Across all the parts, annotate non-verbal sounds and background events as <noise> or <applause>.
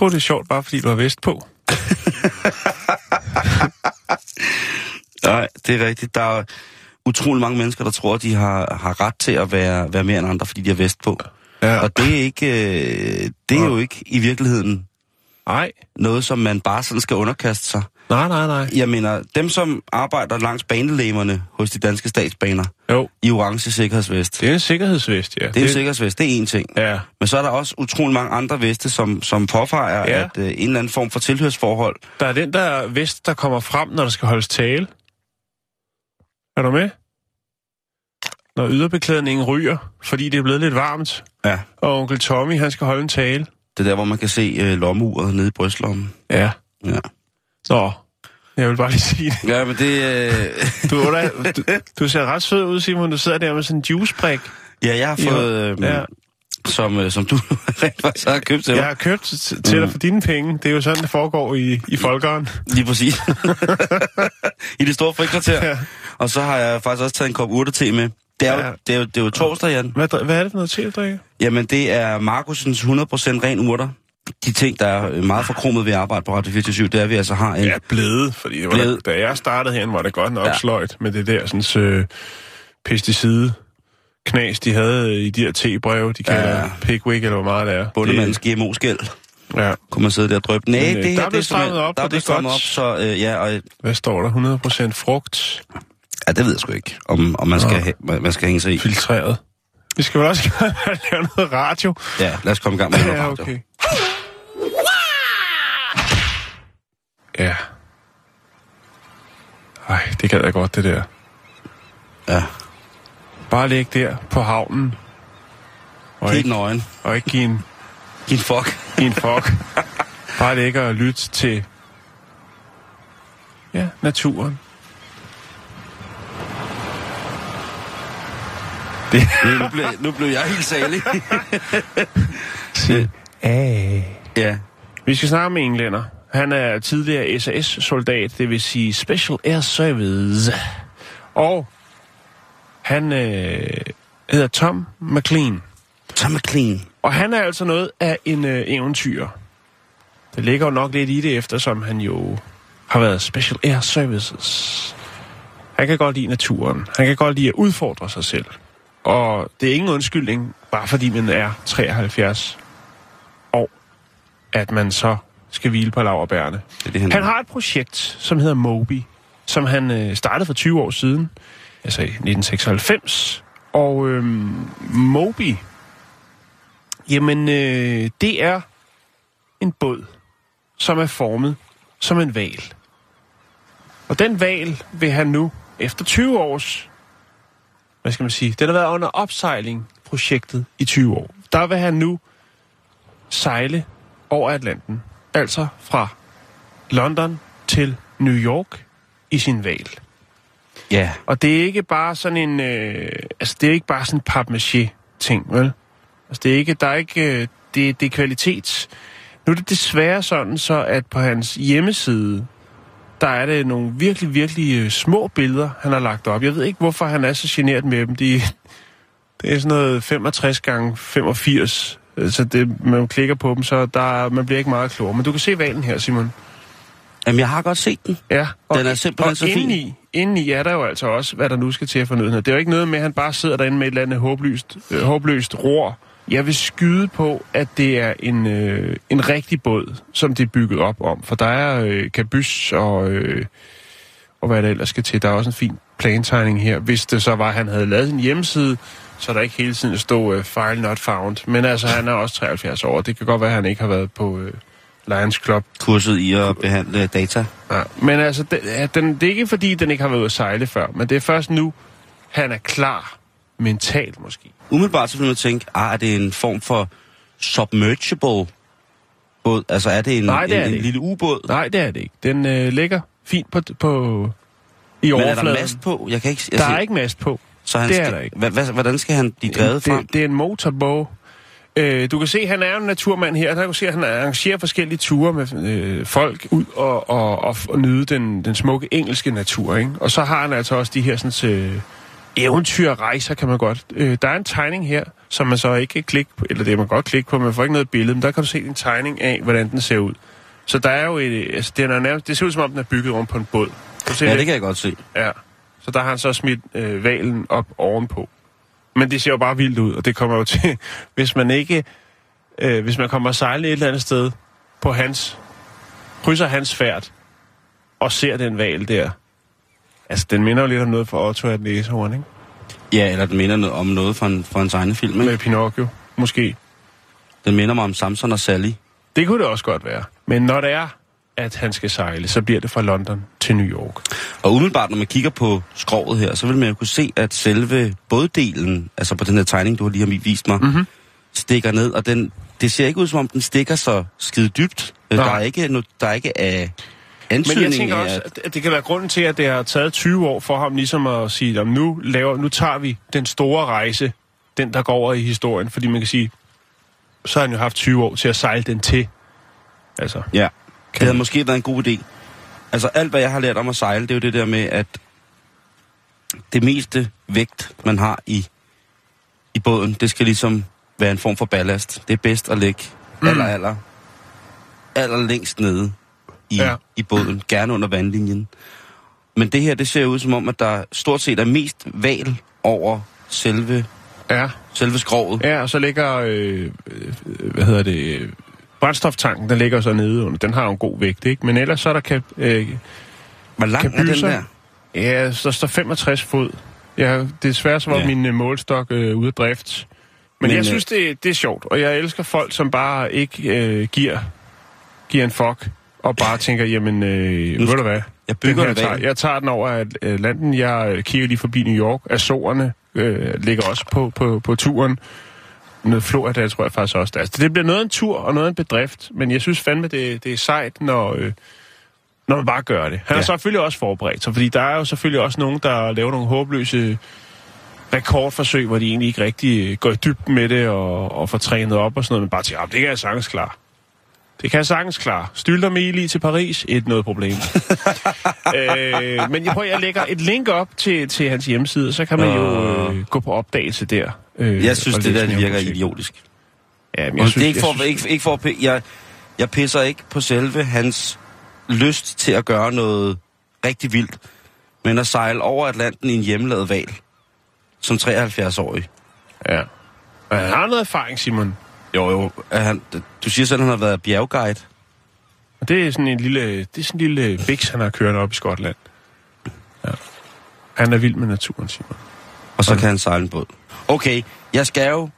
Skal ikke tro, det er sjovt, bare fordi du har vest på. <laughs> Nej, det er rigtigt. Der er utrolig mange mennesker, der tror, de har, har ret til at være, være mere end andre, fordi de har vest på. Ja. Og det er, ikke, øh, det er jo ikke i virkeligheden Nej. noget, som man bare sådan skal underkaste sig. Nej, nej, nej. Jeg mener, dem som arbejder langs banelæmerne hos de danske statsbaner Jo, i orange sikkerhedsvest, det er en sikkerhedsvest, ja. det er jo sikkerhedsvest, det er én ting. Ja. Men så er der også utrolig mange andre veste, som, som påfejer, ja. at øh, en eller anden form for tilhørsforhold, Der er den der vest, der kommer frem, når der skal holdes tale. Er du med? Når yderbeklædningen ryger, fordi det er blevet lidt varmt, ja, og onkel Tommy, han skal holde en tale. det er der, hvor man kan se øh, lommeuret nede i brystlommen. Ja. Ja. Nå, jeg vil bare lige sige det. Ja, men det... Øh, Du, er da, <laughs> du, du ser ret sød ud, Simon. Du sidder der med sådan en juicebrik. ja, jeg har fået... Øh, Ja. som, øh, som du <laughs> rent faktisk har købt til mig. Jeg har købt til dig for dine penge. Det er jo sådan, det foregår i, i folkeren. Lige præcis. <laughs> I det store frikvarter. Ja. Og så har jeg faktisk også taget en kop urtete med. Det er, jo, Ja. det, er jo, det er jo torsdag, Jan. Hvad, hvad er det for noget te, du drikker? Jamen, det er Markusens 100% ren urter. De ting, der er meget forkromet ved at arbejde på Radio 24 det er, at vi altså har en... Ja, blevet. Fordi det var Blevet. Da, da jeg startede herinde, var det godt nok ja. Ja. sløjt med det der sådan, øh, pesticide knas, de havde i de her tebreve, de kalder ja. Ja. Pickwick, eller hvor meget det er. Bundemandens GMO-skæld. Ja. Kunne man sidde der og drøbe. Nej, Men, øh, det der her, er det er strammet op, Der er er strammet op, så øh, ja, og, Hvad står der? 100% frugt, ja, det ved jeg sgu ikke, om, om man, skal, ha- man skal hænge sig i. filtreret. Vi skal vel også lave noget radio. Ja, lad os komme i gang med noget Ja, radio. okay. Ja. Ej, det gad jeg godt, det der. Ja, Bare ligge der på havnen. Og helt ikke, nøgen. og ikke give en, Din fuck. give en fuck. Bare ligge og lytte til ja, naturen. Det <laughs> Nu blev, nu blev jeg helt salig. <laughs> er... ja. Vi skal snakke med en englænder. Han er tidligere SAS-soldat, det vil sige Special Air Service. Og han øh, hedder Tom McLean. Tom McLean. Og han er altså noget af en øh, eventyr. Det ligger jo nok lidt i det, eftersom han jo har været Special Air Services. Han kan godt lide naturen. Han kan godt lide at udfordre sig selv. Og det er ingen undskyldning, bare fordi man er 73 år, at man så skal hvile på laverbærene. Det det, han, Han har et projekt, som hedder Moby, som han øh, startede for 20 år siden, altså i 1996. Og øhm, Moby, jamen øh, det er en båd, som er formet som en val. Og den val vil han nu, efter 20 års, hvad skal man sige, den har været under opsejling, projektet i 20 år. Der vil han nu sejle over Atlanten, altså fra London til New York i sin val. Ja, Og det er ikke bare sådan en, øh, altså det er ikke bare sådan en papmaché ting, vel? Altså det er ikke, der er ikke, øh, det, det er kvalitet. Nu er det desværre sådan, så at på hans hjemmeside, der er det nogle virkelig, virkelig øh, små billeder, han har lagt op. Jeg ved ikke, hvorfor han er så generet med dem. De, det er sådan noget 65 gange 85, så det, man klikker på dem, så der, man bliver ikke meget klogere. Men du kan se valen her, Simon. Jamen, jeg har godt set den. Ja, og, Den er simpelthen og så fin. indeni, indeni er der jo altså også, hvad der nu skal til at fornødenhed. Det er jo ikke noget med, at han bare sidder derinde med et eller andet håbløst, øh, håbløst ror. Jeg vil skyde på, at det er en, øh, en rigtig båd, som det er bygget op om. For der er øh, kabys og, øh, og hvad der ellers skal til. Der er også en fin plantegning her. Hvis det så var, at han havde lavet sin hjemmeside, så der ikke hele tiden stod øh, file not found. Men altså, han er også 73 år. Det kan godt være, at han ikke har været på øh, Lions Club. Kurset i at behandle data. Ja. Men altså, den, ja, den, det er ikke fordi, den ikke har været ude at sejle før, men det er først nu, han er klar mentalt måske. Umiddelbart så vil man tænke, ah, er det en form for submergible båd? Altså er det en, Nej, det er en, det en lille ubåd? Nej, det er det ikke. Den øh, ligger fint på, på i Men er overfladen. der mast på? Jeg kan ikke, Der altså, er ikke mast på. så han det er skal, der ikke. Hva, hvordan skal han blive drevet frem? Det, det er en motorbog. Øh, du kan se, han er en naturmand her. Der kan du se, at han arrangerer forskellige ture med øh, folk ud og, og, og, og nyde den, den smukke engelske natur. Ikke? Og så har han altså også de her sådan, øh, eventyrrejser, kan man godt. Øh, der er en tegning her, som man så ikke kan klikke på, eller det man godt klikke på, men man får ikke noget billede, men der kan du se en tegning af, hvordan den ser ud. Så der er jo et, altså, den er nærmest, det ser ud som om, den er bygget rundt på en båd. Kan Ja, det kan jeg godt se. Ja. Så der har han så smidt øh, valen op ovenpå. Men det ser jo bare vildt ud, og det kommer jo <laughs> til, hvis man ikke, øh, hvis man kommer sejle et eller andet sted på hans, krydser hans færd, og ser den val der. Altså, den minder jo lidt om noget fra Otto af næsehorn, ikke? Ja, eller den minder noget om noget fra en, fra en tegnefilm, ikke? Med Pinocchio, måske. Den minder mig om Samson og Sally. Det kunne det også godt være. Men når det er, at han skal sejle, så bliver det fra London til New York. Og umiddelbart, når man kigger på skroget her, så vil man jo kunne se, at selve båddelen, altså på den her tegning, du lige har vist mig, Mhm. mm-hmm. stikker ned, og den, det ser ikke ud, som om den stikker så skide dybt. Øh, Nej. Der er ikke, der er ikke af antydning jeg tænker også, at, det kan være grunden til, at det har taget 20 år for ham ligesom at sige, at nu, laver, nu tager vi den store rejse, den der går over i historien. Fordi man kan sige, så har han jo haft 20 år til at sejle den til. Altså, ja, det havde måske været en god idé. Altså alt, hvad jeg har lært om at sejle, det er jo det der med, at det meste vægt, man har i, i båden, det skal ligesom være en form for ballast. Det er bedst at lægge Mm. aller, aller, aller længst nede i, Ja. i båden, gerne under vandlinjen. Men det her, det ser ud som om, at der stort set er mest val over selve, ja. selve skroget. ja, og så ligger, øh, øh, hvad hedder det, brændstoftanken, den ligger så nede under. Den har jo en god vægt, ikke? Men ellers så er der kan, øh, Hvor lang er den der? Ja, så står 65 fod. Ja, desværre så var ja. Min øh, målstok øh, ude af drift. Men, Men Men, jeg øh, synes, det, det er sjovt, og jeg elsker folk, som bare ikke øh, giver, giver en fuck, og bare tænker, jamen, øh, ved du hvad, Jeg den bygger her en tager, jeg tager den over Atlanten, jeg øh, kigger lige forbi New York, Azorerne øh, ligger også på, på, på turen, noget Florida, tror jeg faktisk også. der er. Altså, det bliver noget en tur og noget en bedrift, men jeg synes fandme, det, det er sejt, når, øh, når man bare gør det. Han ja. Har selvfølgelig også forberedt sig, fordi der er jo selvfølgelig også nogen, der laver nogle håbløse rekordforsøg, hvor de egentlig ikke rigtig øh, går i dybden med det og, og får trænet op og sådan noget, men bare siger, "Ah, det kan jeg sagtens klare. Det kan jeg sagtens klare. Stylter med i til Paris, et noget problem. <laughs> øh, men jeg prøver, jeg lægger et link op til, til hans hjemmeside, så kan man jo øh, gå på opdagelse der. Øh, Jeg synes, det der det virker idiotisk. Ja, men Jeg synes, det er ikke jeg for, synes, ikke, ikke for jeg, jeg pisser ikke på selve hans lyst til at gøre noget rigtig vildt, men at sejle over Atlanten i en hjemmelavet val, som 73-årig. Ja. Men han har noget erfaring, Simon. Jo, jo. Er han, du siger selv, at han har været bjergguide. Og det er sådan en lille, det er sådan en lille biks, han har kørt op i Skotland. Ja. Han er vild med naturen, Simon. Og så kan han sejle en båd. Okay, jeg skal jo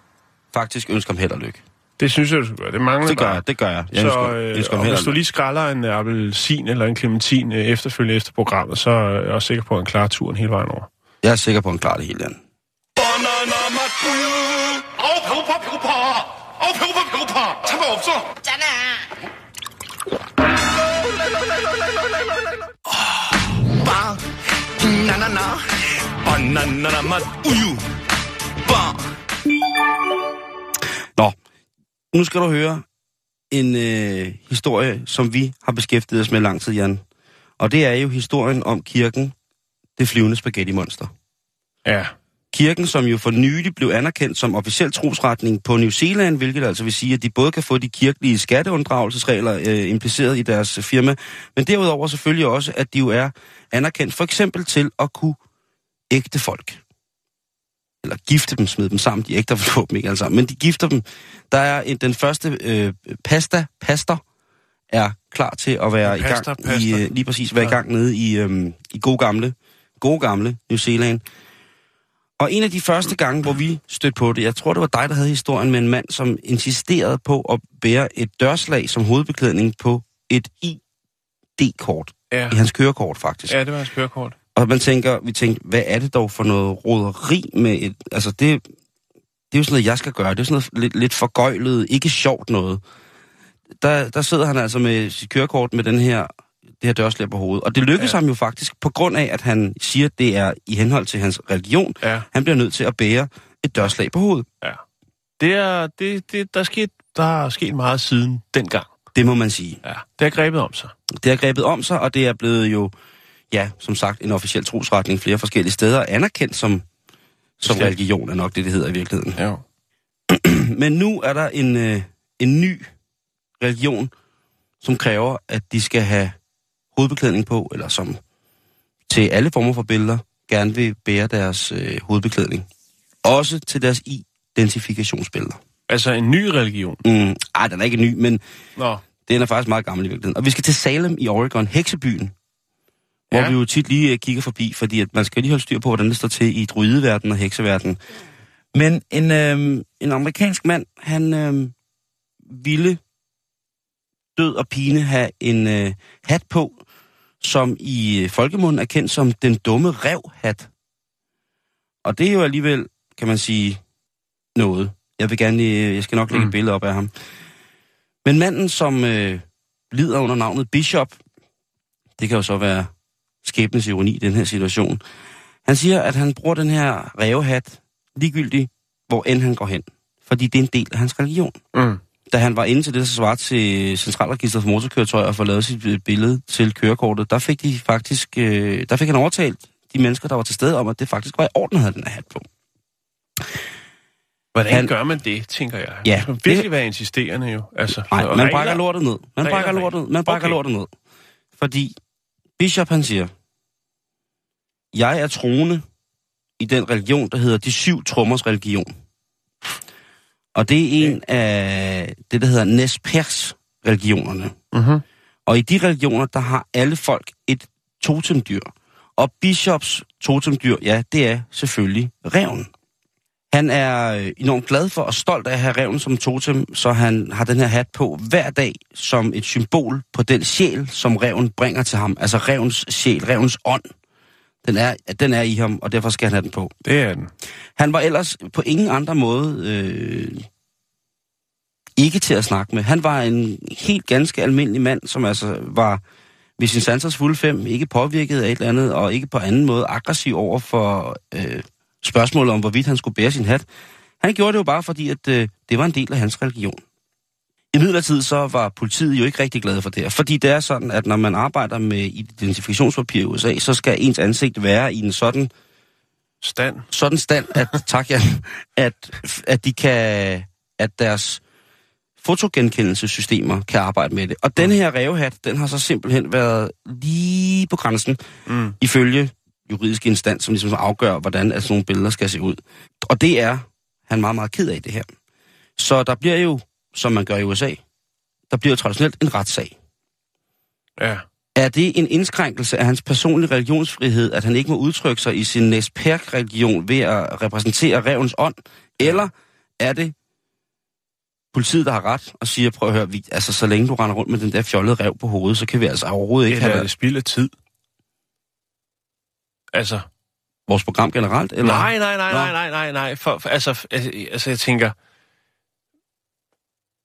faktisk ønske ham held og lykke. Det synes jeg, du skal gøre. Det mangler Det gør bare. jeg, det gør jeg. jeg så ønsker, øh, ønsker ham og held hvis og du lige skralder en øh, appelsin eller en clementin øh, efterfølgende efter programmet, så er jeg også sikker på, at han klarer turen hele vejen over. Jeg er sikker på, at han klarer det hele andet. 배고파 배고파 차가 없어 잖아. 빵 나나나 바나나 맛 우유 빵 Nå, nu skal du høre en øh, historie, som vi har beskæftiget os med lang tid, Jan. Og det er jo historien om kirken, det flyvende spaghetti-monster. Ja. Kirken, som jo for nylig blev anerkendt som officiel trosretning på New Zealand, hvilket altså vil sige, at de både kan få de kirkelige skatteunddragelsesregler øh, impliceret i deres firma, men derudover selvfølgelig også, at de jo er anerkendt for eksempel til at kunne ægte folk. Eller gifte dem, smide dem sammen. De ægter <laughs> for dem ikke alle sammen, men de gifter dem. Der er en, den første øh, pasta, pastor, er klar til at være En i gang i, pastor. øh, lige præcis være i Ja. gang nede i, øh, i gode gamle, gode gamle New Zealand. Og en af de første gange, hvor vi stødte på det, jeg tror, det var dig, der havde historien med en mand, som insisterede på at bære et dørslag som hovedbeklædning på et ID-kort. Ja. I hans kørekort, faktisk. ja, det var hans kørekort. Og man tænker, vi tænker, hvad er det dog for noget roderi med et... Altså, det, det er jo sådan noget, jeg skal gøre. Det er sådan noget lidt, lidt forgøjlet, ikke sjovt noget. Der, der sidder han altså med sit kørekort med den her, det her dørslag på hovedet. Og det lykkes Ja. ham jo faktisk, på grund af, at han siger, at det er i henhold til hans religion. Ja. Han bliver nødt til at bære et dørslag på hovedet. Ja. Det er, det, det, der, er sket, der er sket meget siden dengang. Det må man sige. Ja, det har grebet om sig. Det har grebet om sig, og det er blevet jo, ja, som sagt, en officiel trosretning flere forskellige steder, anerkendt som, som religion, er nok det, det hedder i virkeligheden. Ja. <clears throat> Men nu er der en, øh, en ny religion, som kræver, at de skal have hovedbeklædning på, eller som til alle former for billeder gerne vil bære deres øh, hovedbeklædning. Også til deres identifikationsbilleder. Altså en ny religion. Mm, ej, den er ikke ny, men Nå, den er faktisk meget gammel i virkeligheden. Og vi skal til Salem i Oregon, heksebyen, hvor Ja. vi jo tit lige øh, kigger forbi, fordi at man skal lige holde styr på, hvordan det står til i druideverdenen og hekseverdenen. Men en, øh, en amerikansk mand, han øh, ville død og pine have en øh, hat på, som i folkemunden er kendt som den dumme revhat. Og det er jo alligevel, kan man sige, noget. Jeg vil gerne, øh, jeg skal nok lægge Mm. et billede op af ham. Men manden, som øh, lider under navnet Bishop, det kan jo så være skæbnes ironi i den her situation, han siger, at han bruger den her rævehat ligegyldigt, hvor end han går hen. Fordi det er en del af hans religion. mm. Da han var inde til det, der svarer til Centralregisteret for Motorkøretøjer og få lavet sit billede til kørekortet, der fik de faktisk, øh, der fik han overtalt de mennesker, der var til stede om, at det faktisk var i orden at have den her hat på. Hvordan Han- han... gør man det, tænker jeg? Ja, Man skal virkelig det- være insisterende jo. Altså, Nej, man regler- brækker lortet ned. Man Regler, brækker lortet, man brækker Okay. lortet ned. Fordi Bishop han siger, jeg er troende i den religion, der hedder de syv trommers religion. Og det er en af det, der hedder Nespers religionerne. Mhm. Og i de religioner, der har alle folk et totemdyr. Og Bishops totemdyr, ja, det er selvfølgelig reven. Han er øh, enormt glad for og stolt af at have reven som totem, så han har den her hat på hver dag som et symbol på den sjæl, som reven bringer til ham. Altså revens sjæl, revens ånd. Den er, den er i ham, og derfor skal han have den på. Det er den. Han var ellers på ingen andre måde øh, ikke til at snakke med. Han var en helt ganske almindelig mand, som altså var ved sin sansers fulde fem, ikke påvirket af et eller andet, og ikke på anden måde aggressiv over for øh, spørgsmålet om, hvorvidt han skulle bære sin hat. Han gjorde det jo bare fordi, at øh, det var en del af hans religion. I midlertid så var politiet jo ikke rigtig glade for det her, fordi det er sådan, at når man arbejder med identifikationspapir i USA, så skal ens ansigt være i en sådan Stand. sådan stand, at, <laughs> tak ja, at, at de kan, at deres fotogenkendelsessystemer kan arbejde med det. Og den her rævehat, den har så simpelthen været lige på grænsen, Mm. ifølge juridisk instans, som ligesom afgør, hvordan at sådan nogle billeder skal se ud. Og det er han meget, meget ked af det her. Så der bliver jo, som man gør i USA, der bliver traditionelt en retssag. Ja. Er det en indskrænkelse af hans personlige religionsfrihed, at han ikke må udtrykke sig i sin Nesperk-religion ved at repræsentere revens ånd? Eller er det politiet, der har ret og siger, prøv at høre, vi, altså så længe du render rundt med den der fjollede rev på hovedet, så kan vi altså overhovedet ikke er have det spild af tid? Altså, vores program generelt? Eller? nej, nej, nej, nej, nej, nej, nej. For, for, altså, altså, altså, jeg tænker...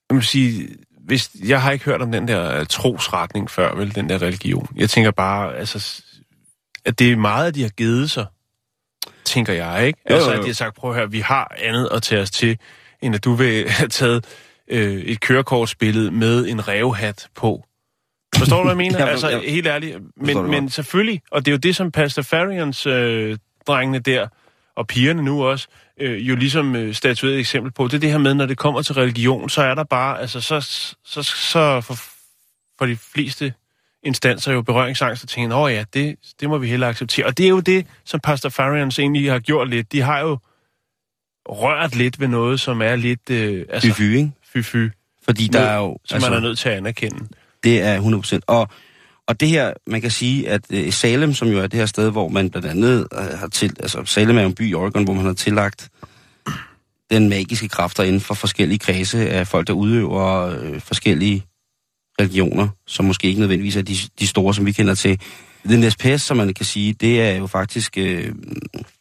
Jeg må sige, hvis, jeg har ikke hørt om den der øh, trosretning før, vel, den der religion. Jeg tænker bare, altså, at det er meget, at de har givet sig, tænker jeg, ikke? Jo, Altså, jo, at de har sagt, prøv at høre, vi har andet at tage os til, end at du vil have taget øh, et kørekortsbillede med en revhat på. Forstår du, hvad jeg mener? <laughs> Jeg- altså, jeg- helt ærligt. Men, men selvfølgelig, og det er jo det, som Pastafarians øh, drengene der, og pigerne nu også, øh, jo ligesom øh, statueret et eksempel på, det er det her med, når det kommer til religion, så er der bare, altså så, så, så for, for de fleste instanser jo berøringsangst og tænker, åh ja, det, det må vi heller acceptere. Og det er jo det, som Pastafarians egentlig har gjort lidt. De har jo rørt lidt ved noget, som er lidt, øh, altså, Fy-fy, ikke? fy-fy, Fordi der er jo... som altså, man er nødt til at anerkende. Det er 100%. Og, Og det her, man kan sige, at øh, Salem, som jo er det her sted, hvor man blandt andet øh, har til... Altså, Salem er jo en by i Oregon, hvor man har tillagt den magiske kræfter inden for forskellige kredse af folk, der udøver øh, forskellige religioner, som måske ikke nødvendigvis er de, de store, som vi kender til. Den SPS, som man kan sige, det er jo faktisk... Øh,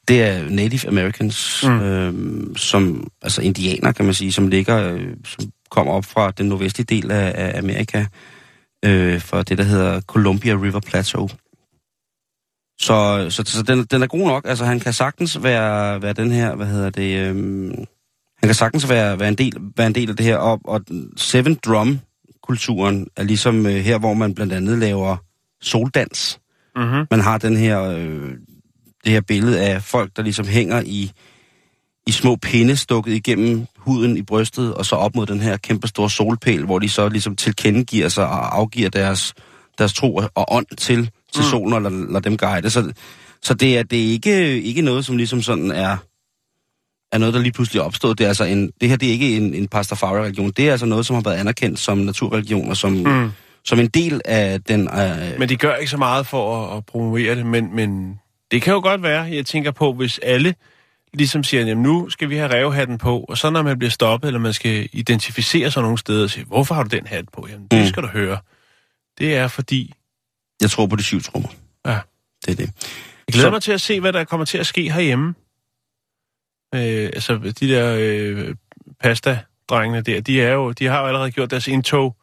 det er Native Americans, mm. øh, som, altså indianer, kan man sige, som ligger, øh, som kommer op fra den nordvestlige del af, af Amerika, øh, for det, der hedder Columbia River Plateau. Så, så, så den, den er god nok. Altså, han kan sagtens være, være den her, hvad hedder det, øh, han kan sagtens være, være, en del, være en del af det her. Og, og Seven Drum-kulturen er ligesom øh, her, hvor man blandt andet laver soldans. Mm-hmm. Man har den her, øh, det her billede af folk, der ligesom hænger i, i små pinde stukket igennem huden i brystet, og så op mod den her kæmpe store solpæl, hvor de så ligesom tilkendegiver sig og afgiver deres, deres tro og ånd til, til mm. solen og lader, lader dem guide. Så, så det er, det er ikke, ikke noget, som ligesom sådan er, er noget, der lige pludselig er opstået. Det, er altså en, det her det er ikke en, en Pastafari-religion. Det er altså noget, som har været anerkendt som naturreligion, og som, mm. som en del af den... Øh, Men de gør ikke så meget for at, at promovere det, men, men det kan jo godt være, jeg tænker på, hvis alle ligesom siger, jamen nu skal vi have revhatten på, og så når man bliver stoppet, eller man skal identificere sig nogle steder, og sige, hvorfor har du den hat på? Jamen, det Mm. skal du høre. Det er fordi... jeg tror på de syv trommer. Ja. Det er det. Jeg glæder Så- mig til at se, hvad der kommer til at ske herhjemme. Øh, altså, de der øh, pasta-drengene der, de, er jo, de har jo allerede gjort deres indtog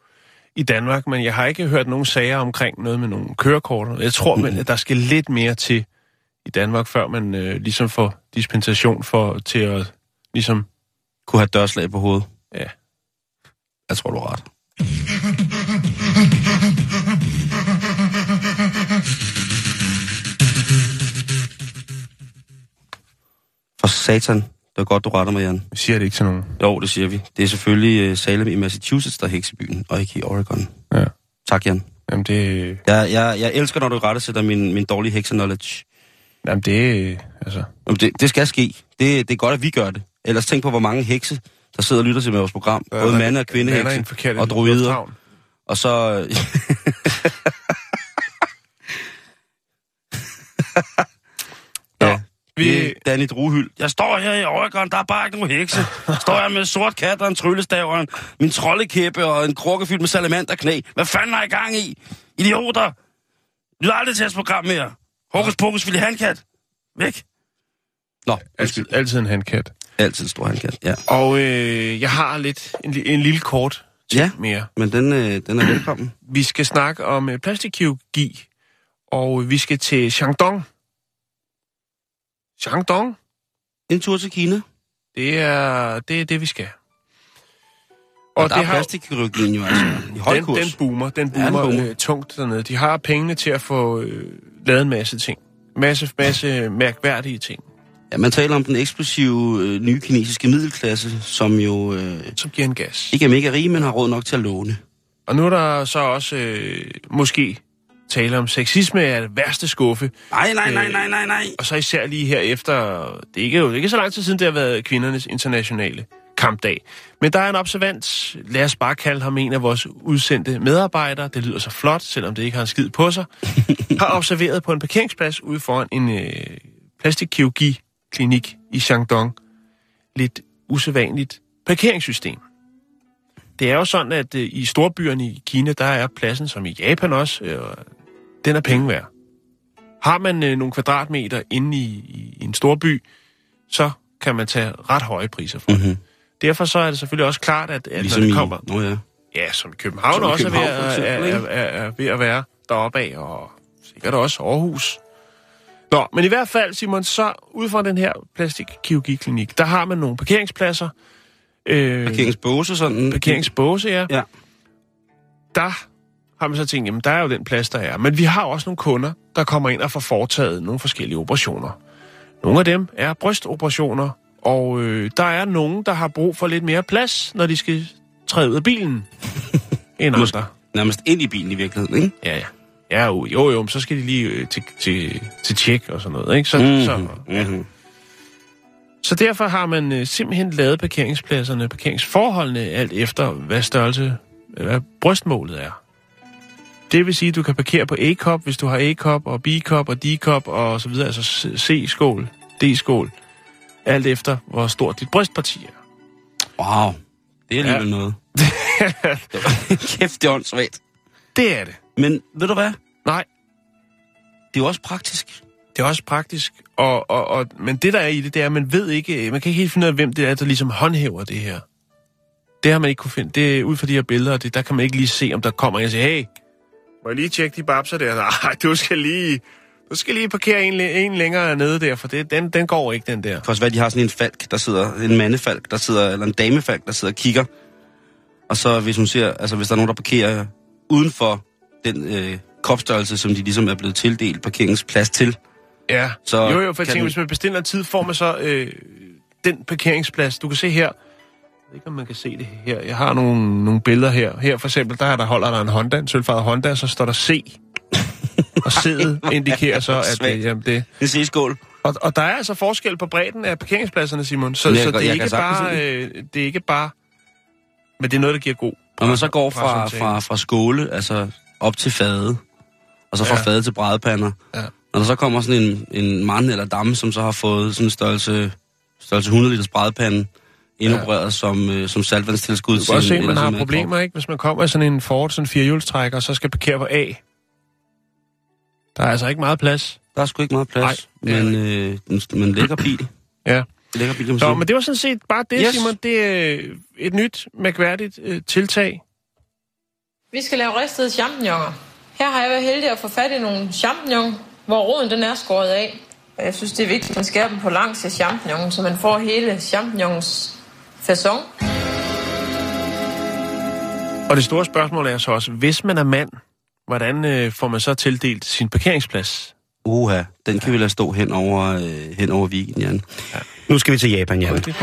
i Danmark, men jeg har ikke hørt nogen sager omkring noget med nogle kørekort. Jeg tror, mm. at der skal lidt mere til i Danmark, før man øh, ligesom får dispensation for til at ligesom... Kunne have dørslag på hovedet. Ja. Jeg tror, du har ret. For satan. Det er godt, du retter mig, Jan. Vi siger det ikke til nogen. Jo, det siger vi. Det er selvfølgelig uh, Salem i Massachusetts, der er heksebyen, og ikke i Oregon. Ja. Tak, Jan. Jamen det... Jeg, jeg, jeg elsker, når du rettesætter min, min dårlige hekse-knowledge. Jamen det... Altså... Jamen, det, det skal ske. Det, det er godt, at vi gør det. Ellers tænk på, hvor mange hekse, der sidder og lytter til med vores program. Både mande- og kvindehekse og druider. Og så... ja, vi- Danny Druhyld. Jeg står her i Oregon, der er bare ikke nogen hekse. Står jeg med en sort kat og en tryllestav og en, min troldekæppe og en krukke fyldt med salamanderknæ. Hvad fanden er I gang i? Idioter! Du er aldrig til jeres program mere. Hokus pokus, vil I have en kat? Væk. Nå, undskyld. Altid, altid en handkat. Altid stor handkat, ja. Og øh, jeg har lidt en, en lille kort ting Ja. mere. Men den, øh, den er velkommen. Vi skal snakke om øh, plastikkirurgi, og vi skal til Shandong. Shandong, En tur til Kina. det er det, er det vi skal. Og, og der det er plastikkirurgien jo altså i høj den, kurs. den boomer, den Ja, den boomer, boomer. Øh, tungt dernede. De har pengene til at få øh, lavet en masse ting. Masse, masse mærkværdige ting, Ja, man taler om den eksplosive øh, nye kinesiske middelklasse, som jo øh, som giver en gas. ikke er mega rige, men har råd nok til at låne. Og nu er der så også øh, måske tale om sexisme af det værste skuffe. Nej, nej, nej, nej, nej, nej. Og så især lige her efter, det er ikke, jo ikke så lang tid siden, det har været kvindernes internationale kampdag. Men der er en observant, lad os bare kalde ham en af vores udsendte medarbejdere, det lyder så flot, selvom det ikke har en skid på sig, <laughs> har observeret på en parkeringsplads ude foran en øh, plastikkirurgi-klinik i Shandong. Lidt usædvanligt parkeringssystem. Det er jo sådan, at øh, i storbyerne i Kina, der er pladsen, som i Japan også, øh, den er penge værd. Har man øh, nogle kvadratmeter inde i, i, en storby, så kan man tage ret høje priser for mm-hmm. det. Derfor så er det selvfølgelig også klart, at, at Ligesom når det i... kommer... Nå ja. Ja, som i København Som i også København, er, ved, at, eksempel, er, er, er, er ved at være deroppe af, og sikkert også Aarhus. Nå, men i hvert fald, Simon, så ud fra den her plastikkirurgiklinik, der har man nogle parkeringspladser. Øh, Parkeringsbåse sådan. parkeringsbåse, ja. Ja. Der har man så tænkt, jamen der er jo den plads, der er. Men vi har også nogle kunder, der kommer ind og får foretaget nogle forskellige operationer. Nogle af dem er brystoperationer, og øh, der er nogen, der har brug for lidt mere plads, når de skal træde ud af bilen, <laughs> end andre. Nærmest ind i bilen i virkeligheden, ikke? Ja, ja. Ja, jo, jo, jo, men så skal de lige øh, til, til, til tjek og sådan noget, ikke? Så, Mhm, så, mhm. så derfor har man øh, simpelthen lavet parkeringspladserne, parkeringsforholdene, alt efter hvad størrelse, hvad brystmålet er. Det vil sige, at du kan parkere på A-kop, hvis du har A-kop og B-kop og D-kop og så videre, altså C-skål, D-skål. Alt efter, hvor stort dit brystparti er. Wow, det er alligevel ja. noget. <laughs> Kæft, det er åndssvagt. Det er det. Men ved du hvad? Nej, Det er jo også praktisk. det er også praktisk. Og, og, og, men det, der er i det, det er, at man ved ikke, man kan ikke helt finde ud af, hvem det er, der ligesom håndhæver det her. Det har man ikke kunne finde. Det er ud fra de her billeder, det, der kan man ikke lige se, om der kommer en og siger, hey, må jeg lige tjekke de babser der? <laughs> Nej, du skal lige, du skal lige parkere en, en længere nede der, for det, den, den går ikke, den der. Være, at de har sådan en falk, der sidder, en mandefalk, der sidder, eller en damefalk, der sidder og kigger. Og så hvis hun ser, altså hvis der er nogen, der parkerer uden for den øh, kropsstørrelse, som de ligesom er blevet tildelt parkeringsplads til. Ja, Så jo jo, for jeg tænker, den- hvis man bestiller tid, får man så øh, den parkeringsplads. Du kan se her, jeg ved ikke, om man kan se det her. Jeg har nogle, nogle billeder her. Her for eksempel, der, er der holder der en Honda, en sølvfarvet Honda, så står der C. og C'et indikerer så, at Svagt. øh, jamen, det... En C-skål. Og, og der er altså forskel på bredden af parkeringspladserne, Simon. Så, jeg så det, er ikke bare, øh, det er ikke bare... Men det er noget, der giver god. Når man så går fra, fra, fra skåle, altså op til fade, og så fra Ja. fade til brædepander. Ja. Når der så kommer sådan en, en mand eller dame, som så har fået sådan en størrelse, størrelse 100 liters brædepande, indopereret ja. som, øh, som saltvandstilskud Du kan også se, at man har problemer, ikke? Hvis man kommer i sådan en Ford, sådan en firehjulstrækker, og så skal parkere på A. Der er altså ikke meget plads. Der er sgu ikke meget plads, Nej, det er men, øh, en, men en lækker bil. <clears throat> Ja. Lækker bil, kan man Så, sige. men det var sådan set bare det, Yes. Simon. Det er øh, et nyt, mærkværdigt øh, tiltag. Vi skal lave ristede champignoner. Her har jeg været heldig at få fat i nogle champignon, hvor roden den er skåret af. Og Jeg synes, det er vigtigt, at man skærer dem på langs af champignonen, så man får hele champignons fasong. Og det store spørgsmål er så også, hvis man er mand, hvordan øh, får man så tildelt sin parkeringsplads? Uha, den kan vi lade stå hen over, øh, hen over weekenden, Jan. Nu skal vi til Japan, Jan. Kun det.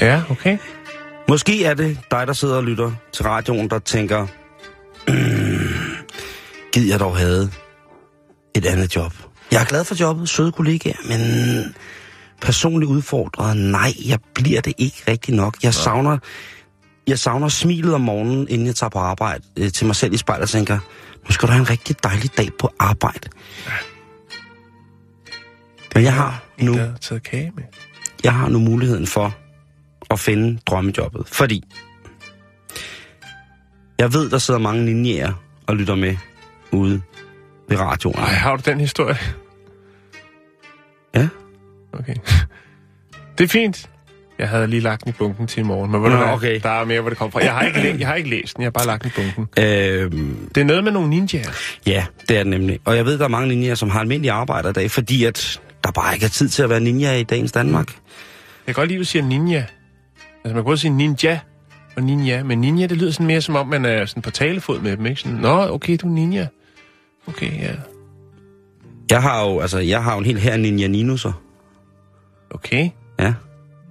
Ja, okay. Måske er det dig, der sidder og lytter til radioen, der tænker, "Mm, gid jeg dog havde et andet job. Jeg er glad for jobbet, søde kollegaer, men personligt udfordret, nej, jeg bliver det ikke rigtig nok. Jeg savner, jeg savner smilet om morgenen, inden jeg tager på arbejde, øh, til mig selv i spejlet og tænker, nu skal du have en rigtig dejlig dag på arbejde. Men jeg har nu Der taget kage med. jeg har nu muligheden for at finde drømmejobbet. Fordi jeg ved, der sidder mange ninjaer og lytter med ude ved radioen. Ej, har du den historie? Ja. Okay. <laughs> Det er fint. Jeg havde lige lagt den i bunken til i morgen, men Nå, okay. der er mere, hvor det kommer fra. Jeg har ikke, læ- jeg har ikke læst den, jeg har bare lagt den i bunken. Øhm, Det er noget med nogle ninjaer. ja, det er det nemlig. Og jeg ved, der er mange ninjaer, som har almindelige arbejder i dag, fordi at der bare ikke er tid til at være ninja i dagens Danmark. Jeg kan godt lide, at du siger ninja. Altså, man kan både sige ninja og ninja, men ninja, det lyder sådan mere som om, man er sådan på talefod med dem, ikke? Sådan, Nå, okay, du er ninja. Okay, ja. Jeg har jo, altså, jeg har jo en hel her ninja ninuser. Okay. Ja.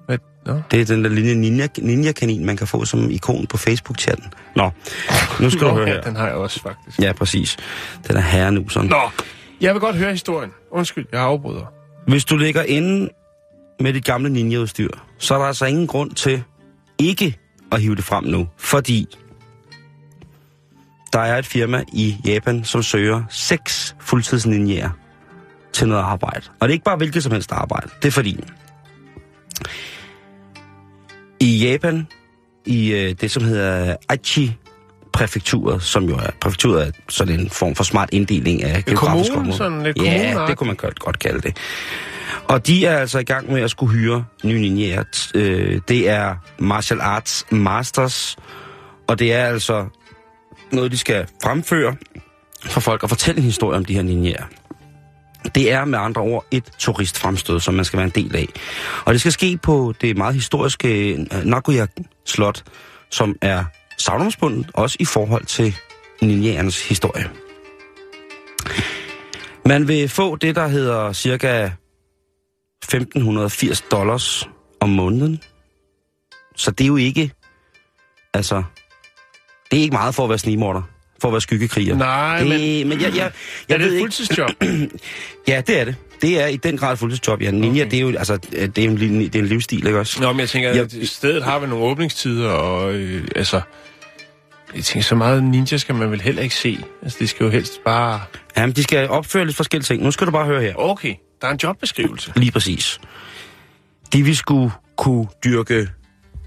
Hvad? Nå. Det er den der lille ninja, ninja-kanin, man kan få som ikon på Facebook-chatten. Nå, nu skal du Nå, høre ja, her. den har jeg også, faktisk. Ja, præcis. Den er herrenuseren. Nå, jeg vil godt høre historien. Undskyld, jeg afbryder. Hvis du ligger inde med dit gamle ninjaudstyr, så er der altså ingen grund til ikke at hive det frem nu. Fordi der er et firma i Japan, som søger seks fuldtidsninjaer til noget arbejde. Og det er ikke bare hvilket som helst arbejde. Det er fordi, i Japan, i øh, det som hedder Aichi præfekturet, som jo er præfekturet er sådan en form for smart inddeling af geografiske kommune, områder. sådan lidt Ja, det kunne man godt, godt kalde det. Og de er altså i gang med at skulle hyre nye ninjaer. Øh, det er martial arts masters, og det er altså noget, de skal fremføre for folk og fortælle en historie om de her ninjaer. Det er med andre ord et turistfremstød, som man skal være en del af. Og det skal ske på det meget historiske øh, Nagoya Slot, som er savnomsbundet, også i forhold til ninjaernes historie. Man vil få det, der hedder cirka 1580 dollars om måneden. Så det er jo ikke, altså, det er ikke meget for at være snigmorder. for at være skyggekriger. Nej, det, men- men jeg, jeg, Er jeg det ved et fuldtidsjob? <clears throat> Ja, det er det. Det er i den grad et fuldtidsjob, ja. Ninja, okay. det er jo altså, det er en, det er en livsstil, ikke også? Nå, men jeg tænker, at stedet har vel nogle åbningstider, og øh, altså... Jeg tænker, så meget ninja skal man vel heller ikke se. Altså, det skal jo helst bare... Jamen, de skal opføre lidt forskellige ting. Nu skal du bare høre her. Okay, der er en jobbeskrivelse. Lige præcis. De vil skulle kunne dyrke,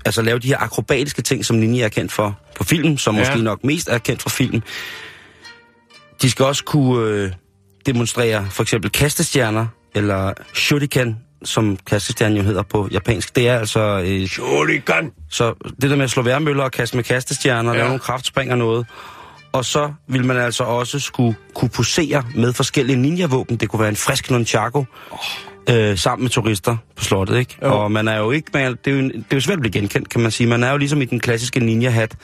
altså lave de her akrobatiske ting, som Ninja er kendt for på film, som Ja. måske nok mest er kendt for film. De skal også kunne øh, demonstrere for eksempel kastestjerner, eller shuriken, som kastestjernen jo hedder på japansk. Det er altså... Øh, Shuriken! så det der med at slå værmøller og kaste med kastestjerner. Ja. lave nogle kraftspring og noget. Og så vil man altså også skulle kunne posere med forskellige ninja-våben. Det kunne være en frisk nunchaku, øh, sammen med turister på slottet, ikke? Jo. Og man er jo ikke, man, det, er jo, det er jo svært at blive genkendt, kan man sige. Man er jo ligesom i den klassiske ninja-hat,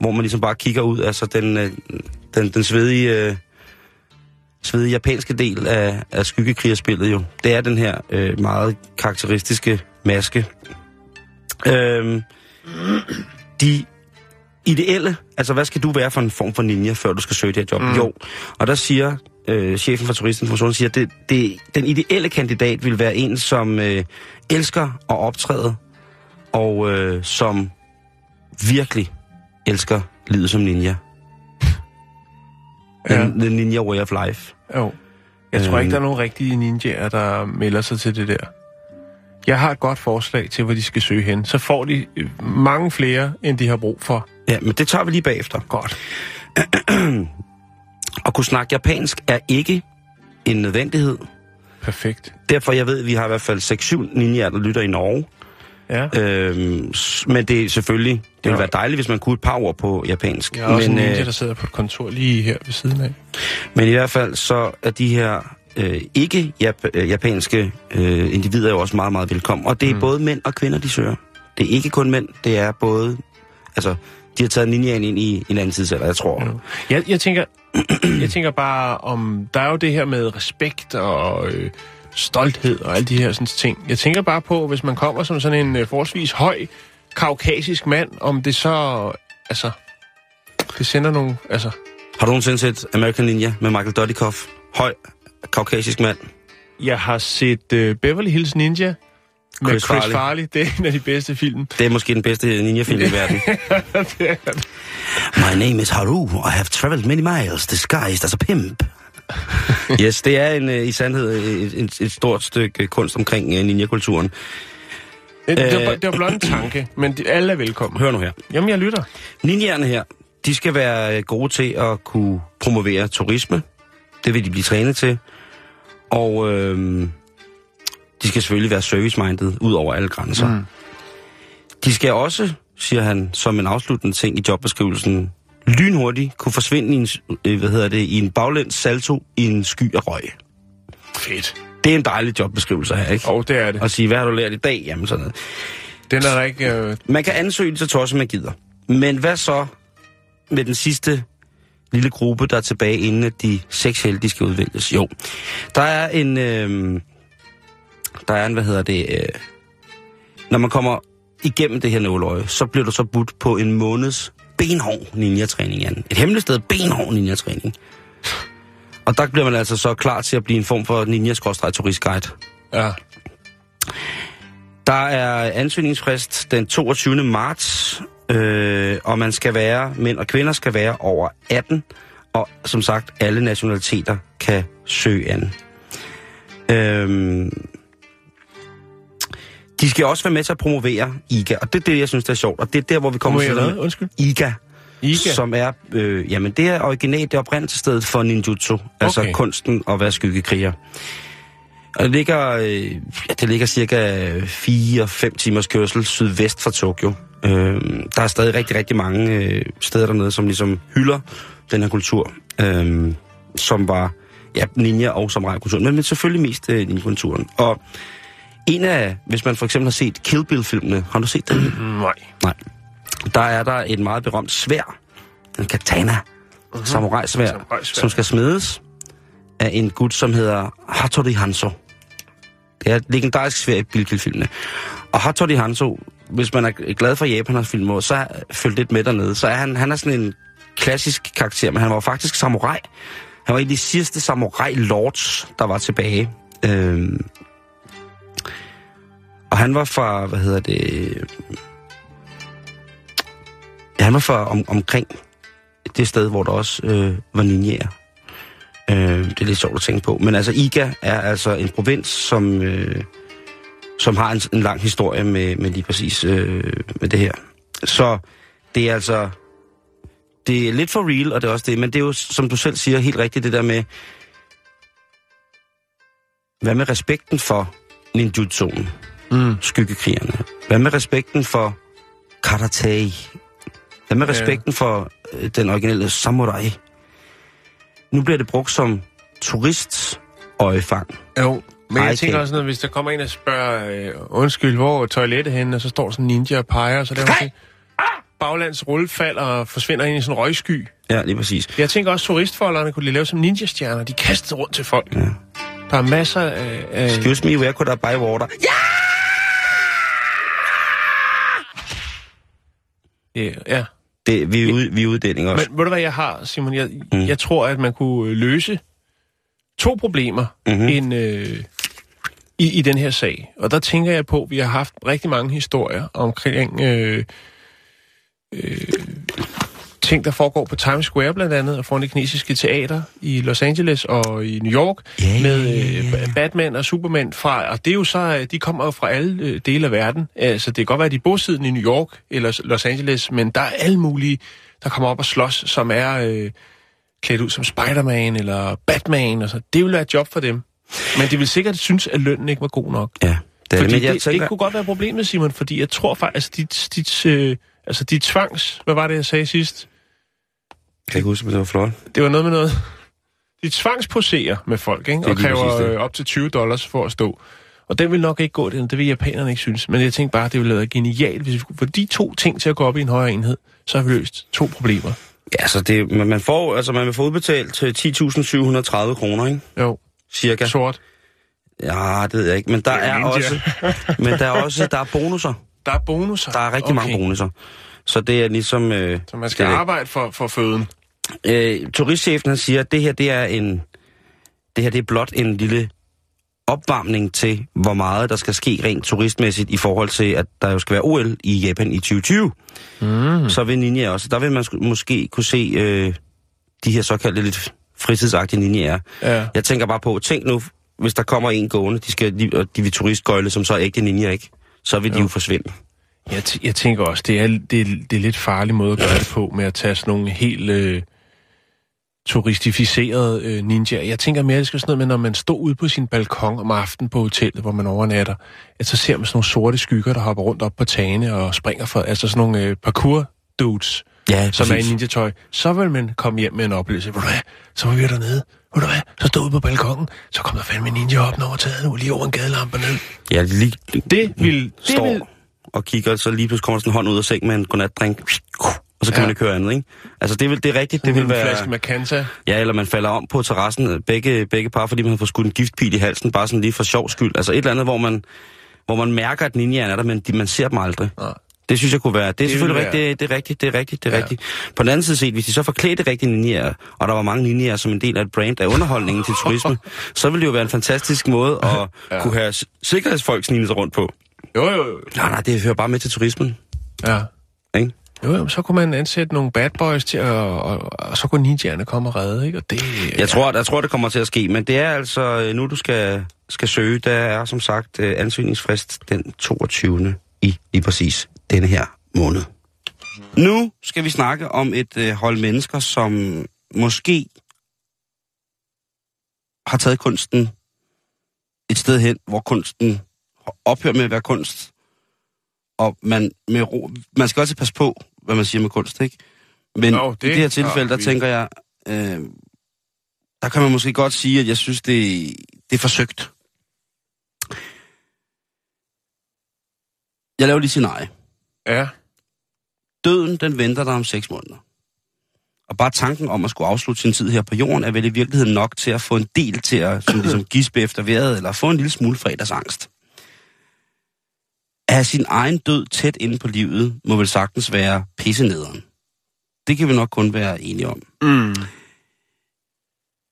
hvor man ligesom bare kigger ud, altså den, øh, den, den svedige, øh, svedige japanske del af, af skyggekrigerspillet jo. Det er den her øh, meget karakteristiske maske. Øhm, de ideelle, altså hvad skal du være for en form for ninja, før du skal søge det her job? Mm. Jo, og der siger øh, chefen for Turistinformationen, siger, at det, det, den ideelle kandidat vil være en, som øh, elsker at optræde, og øh, som virkelig elsker livet som ninja. Ja. The, ninja way of life. Jo. Jeg tror Øhm. ikke, der er nogen rigtige ninjaer, der melder sig til det der. Jeg har et godt forslag til, hvor de skal søge hen. Så får de øh, mange flere, end de har brug for. Ja, men det tager vi lige bagefter. Godt. <clears throat> At kunne snakke japansk er ikke en nødvendighed. Perfekt. Derfor, jeg ved, at vi har i hvert fald 6-7 ninjaer, der lytter i Norge. Ja. Øhm, men det er selvfølgelig, det ville Ja. være dejligt, hvis man kunne et par ord på japansk. Jeg er også men, en ninja, øh, der sidder på et kontor lige her ved siden af. men i hvert fald, så er de her øh, ikke jap- øh, japanske øh, individer jo også meget, meget velkommen. Og det er mm. både mænd og kvinder, de søger. Det er ikke kun mænd, det er både... Altså, de har taget ninjaen ind i en anden tidsalder, jeg tror. Ja. Jeg, jeg, tænker, <clears throat> jeg tænker bare om... Der er jo det her med respekt og øh, stolthed og alle de her sådan, ting. Jeg tænker bare på, hvis man kommer som sådan en øh, forholdsvis høj, kaukasisk mand, om det så... Altså, det sender nogle... Altså, Har du nogensinde set American Ninja med Michael Dudikoff? Høj, kaukasisk mand. jeg har set øh, Beverly Hills Ninja med Chris Chris, Farley. Farley. Det er en af de bedste film. Det er måske den bedste ninja-film i <laughs> verden. My name is Haru. I have traveled many miles, disguised as a pimp. <laughs> yes, det er en, øh, i sandhed et, et, et stort stykke kunst omkring øh, ninja-kulturen. Det, det, var, Øh. det var blot en <clears throat> tanke, men de, alle er velkommen. Hør nu her. Jamen, jeg lytter. Ninjaerne her, de skal være øh, gode til at kunne promovere turisme. Det vil de blive trænet til. Og øh, de skal selvfølgelig være service-minded ud over alle grænser. Mm. De skal også, siger han, som en afsluttende ting i jobbeskrivelsen, lynhurtigt kunne forsvinde i en, øh, hvad hedder det, i en baglæns salto i en sky af røg. Fedt. Det er en dejlig jobbeskrivelse her, ikke? Og oh, det er det. Og sige, hvad har du lært i dag? Jamen sådan noget. Den er der ikke... Øh, Man kan ansøge så tosset, man gider. Men hvad så med den sidste lille gruppe, der er tilbage, inden at de seks heldige skal udvælges? Jo, der er en... Øh, der er en, hvad hedder det... Øh, når man kommer igennem det her nåløje, så bliver du så budt på en måneds benhård ninja-træning, Jan. Et hemmeligt sted benhård ninja-træning. Og der bliver man altså så klar til at blive en form for ninja-turistguide. ja. Der er ansøgningsfrist den 22. marts, øh, og man skal være, mænd og kvinder skal være over 18, og som sagt, alle nationaliteter kan søge an. Øhm, de skal også være med til at promovere IGA, og det er det, jeg synes, det er sjovt, og det er der, hvor vi kommer til hvad? Undskyld. IGA, Iga. som er, øh, jamen det er originalt, det er oprindelsesstedet for ninjutsu, okay. altså Okay. kunsten at være skyggekriger. Og det ligger, øh, ja, det ligger cirka 4-5 timers kørsel sydvest fra Tokyo. Øh, der er stadig rigtig, rigtig mange øh, steder dernede, som ligesom hylder den her kultur, øh, som var ja, ninja og samurai-kulturen, men, men selvfølgelig mest øh, ninja-kulturen. Og en af, hvis man for eksempel har set Kill Bill-filmene, har du set den? <clears throat> Nej. Nej. Der er der et meget berømt svær, en katana, uh-huh. samurai-svær, Samurai-sværd. som skal smedes af en gut, som hedder Hattori Hanzo. Det er et legendarisk svær i Bilkild-filmene. Og Hattori Hanzo, hvis man er glad for Japaners film, så følg lidt med dernede, så er han, han er sådan en klassisk karakter, men han var faktisk samurai. Han var en af de sidste samurai-lords, der var tilbage. Øhm, og han var fra, hvad hedder det... Ja, han var fra om, omkring det sted, hvor der også øh, var ninjaer. Øh, det er lidt sjovt at tænke på. Men altså, Iga er altså en provins, som, øh, som har en, en lang historie med, med lige præcis øh, med det her. Så det er altså... Det er lidt for real, og det er også det. Men det er jo, som du selv siger, helt rigtigt det der med... Hvad med respekten for ninjutsuen? Mm. Skyggekrigerne. Hvad med respekten for karate? Hvad med Ja. respekten for øh, den originale samurai? Nu bliver det brugt som turistøjefang. Jo, men jeg tænker også, når hvis der kommer en og spørger, øh, undskyld, hvor er toilettet henne, og så står sådan en ninja og peger, og så laver han baglands rullefald og forsvinder ind i sådan en røgsky. Ja, lige præcis. Jeg tænker også, turistfolderne kunne de lave som ninja-stjerner. De kastede rundt til folk. Ja. Der er masser af... af Excuse me, where could I buy water? Ja! Ja, ja. Det, vi, er ude, vi er uddeling også. Men ved du hvad jeg har, Simon? Jeg, mm. jeg tror, at man kunne øh, løse to problemer Mhm. mm-hmm. øh, i, i den her sag. Og der tænker jeg på, at vi har haft rigtig mange historier omkring øh, øh, ting, der foregår på Times Square blandt andet, og foran det kinesiske teater i Los Angeles og i New York, ja, med ja. øh, Batman og Superman fra, og det er jo så, øh, de kommer jo fra alle øh, dele af verden. Altså, det kan godt være, at de er bosiddende i New York eller Los Angeles, men der er alle mulige, der kommer op og slås, som er øh, klædt ud som Spider-Man eller Batman, og så. Det vil være et job for dem. Men de vil sikkert synes, at lønnen ikke var god nok. Ja, det er Fordi det. Jeg det, tænker, det kunne godt være problemet, Simon, fordi jeg tror faktisk, dit, dit, øh, altså dit tvangs... Hvad var det, jeg sagde sidst? Kan ikke huske, men det var flot. Det var noget med noget... De tvangsposerer med folk, ikke? Det Og kræver det. øh, op til 20 dollars for at stå. Og den vil nok ikke gå, den. det vil japanerne ikke synes. Men jeg tænkte bare, det ville være genialt, hvis vi kunne få de to ting til at gå op i en højere enhed. Så har vi løst to problemer. Ja, så det, man, får, altså, man vil få udbetalt til 10.730 kroner, ikke? Jo, Cirka. sort. Ja, det ved jeg ikke. Men der Det er er, også, men der er også der er bonusser. <laughs> Der er bonusser. Der er rigtig okay. mange bonusser. Så det er ligesom... Øh, Så man skal det arbejde for, for føden. Øh, turistchefen han siger, at det her det er en det her det er blot en lille opvarmning til, hvor meget der skal ske rent turistmæssigt i forhold til, at der jo skal være OL i Japan i 2020. Mm. Så vil Ninja også. Der vil man måske kunne se øh, de her såkaldte lidt fritidsagtige ninjaer. Ja. Jeg tænker bare på, tænk nu, hvis der kommer en gående, de, skal, de, og de vil turistgøjle, som så er ægte ninja, ikke? Så vil de jo forsvinde. Jeg, t- jeg tænker også, det er, det, er, det er lidt farlig måde at gøre det på, med at tage sådan nogle helt øh, turistificerede øh, ninjaer. Jeg tænker mere, det skal sådan noget med, når man står ude på sin balkon om aftenen på hotellet, hvor man overnatter, at så ser man sådan nogle sorte skygger, der hopper rundt op på tagene og springer for, altså sådan nogle øh, parkour dudes, Ja, som er i ninja-tøj. Så vil man komme hjem med en oplevelse. Ved du hvad, så var vi dernede. Ved du hvad, så stod ude på balkongen, så kom der fandme en ninja op over taget nu, lige over en gadelampe ned. Ja, lige Det vil... Det vil og kigger, så lige pludselig kommer der sådan en hånd ud af sengen med en godnatdrink, og så kan Ja. man ikke høre andet, ikke? Altså, det, vil, det er rigtigt, det det vil en flaske være... Macanta. Ja, eller man falder om på terrassen, begge, begge par, fordi man har fået skudt en giftpil i halsen, bare sådan lige for sjov skyld. Altså et eller andet, hvor man, hvor man mærker, at ninjaen er der, men de, man ser dem aldrig. Nej. Det synes jeg kunne være. Det er vil selvfølgelig være- rigtigt, det, det er rigtigt, det er rigtigt, det er Ja. rigtigt. På den anden side set, hvis de så forklædte rigtige ninjaer, og der var mange ninjaer som en del af et brand af underholdningen til turisme, <laughs> så ville det jo være en fantastisk måde at Ja. kunne have sikkerhedsfolk snigende sig rundt på. Jo, jo, jo. Nej, nej, det hører bare med til turismen. Ja. Ikke? Jo, jo, så kunne man ansætte nogle bad boys til, at, og, og, og så kunne ninjaerne komme og redde, ikke? Og det, Jeg tror, jeg tror, det kommer til at ske, men det er altså øh, nu, du skal, skal søge. Der er som sagt øh, ansøgningsfrist den 22. i lige præcis denne her måned. Nu skal vi snakke om et øh, hold mennesker, som måske har taget kunsten et sted hen, hvor kunsten ophører med at være kunst. Og man, med ro, man skal også passe på, hvad man siger med kunst, ikke? Men Jo, i det det her tilfælde, der vi. tænker jeg, øh, der kan man måske godt sige, at jeg synes, det, det er forsøgt. Jeg laver lige scenarie. Ja, Døden, den venter dig om seks måneder. Og bare tanken om at skulle afslutte sin tid her på jorden, er vel i virkeligheden nok til at få en del til at sådan ligesom gispe efter vejret, eller få en lille smule fredagsangst. At have sin egen død tæt inde på livet, må vel sagtens være pissenederen. Det kan vi nok kun være enige om. Mm.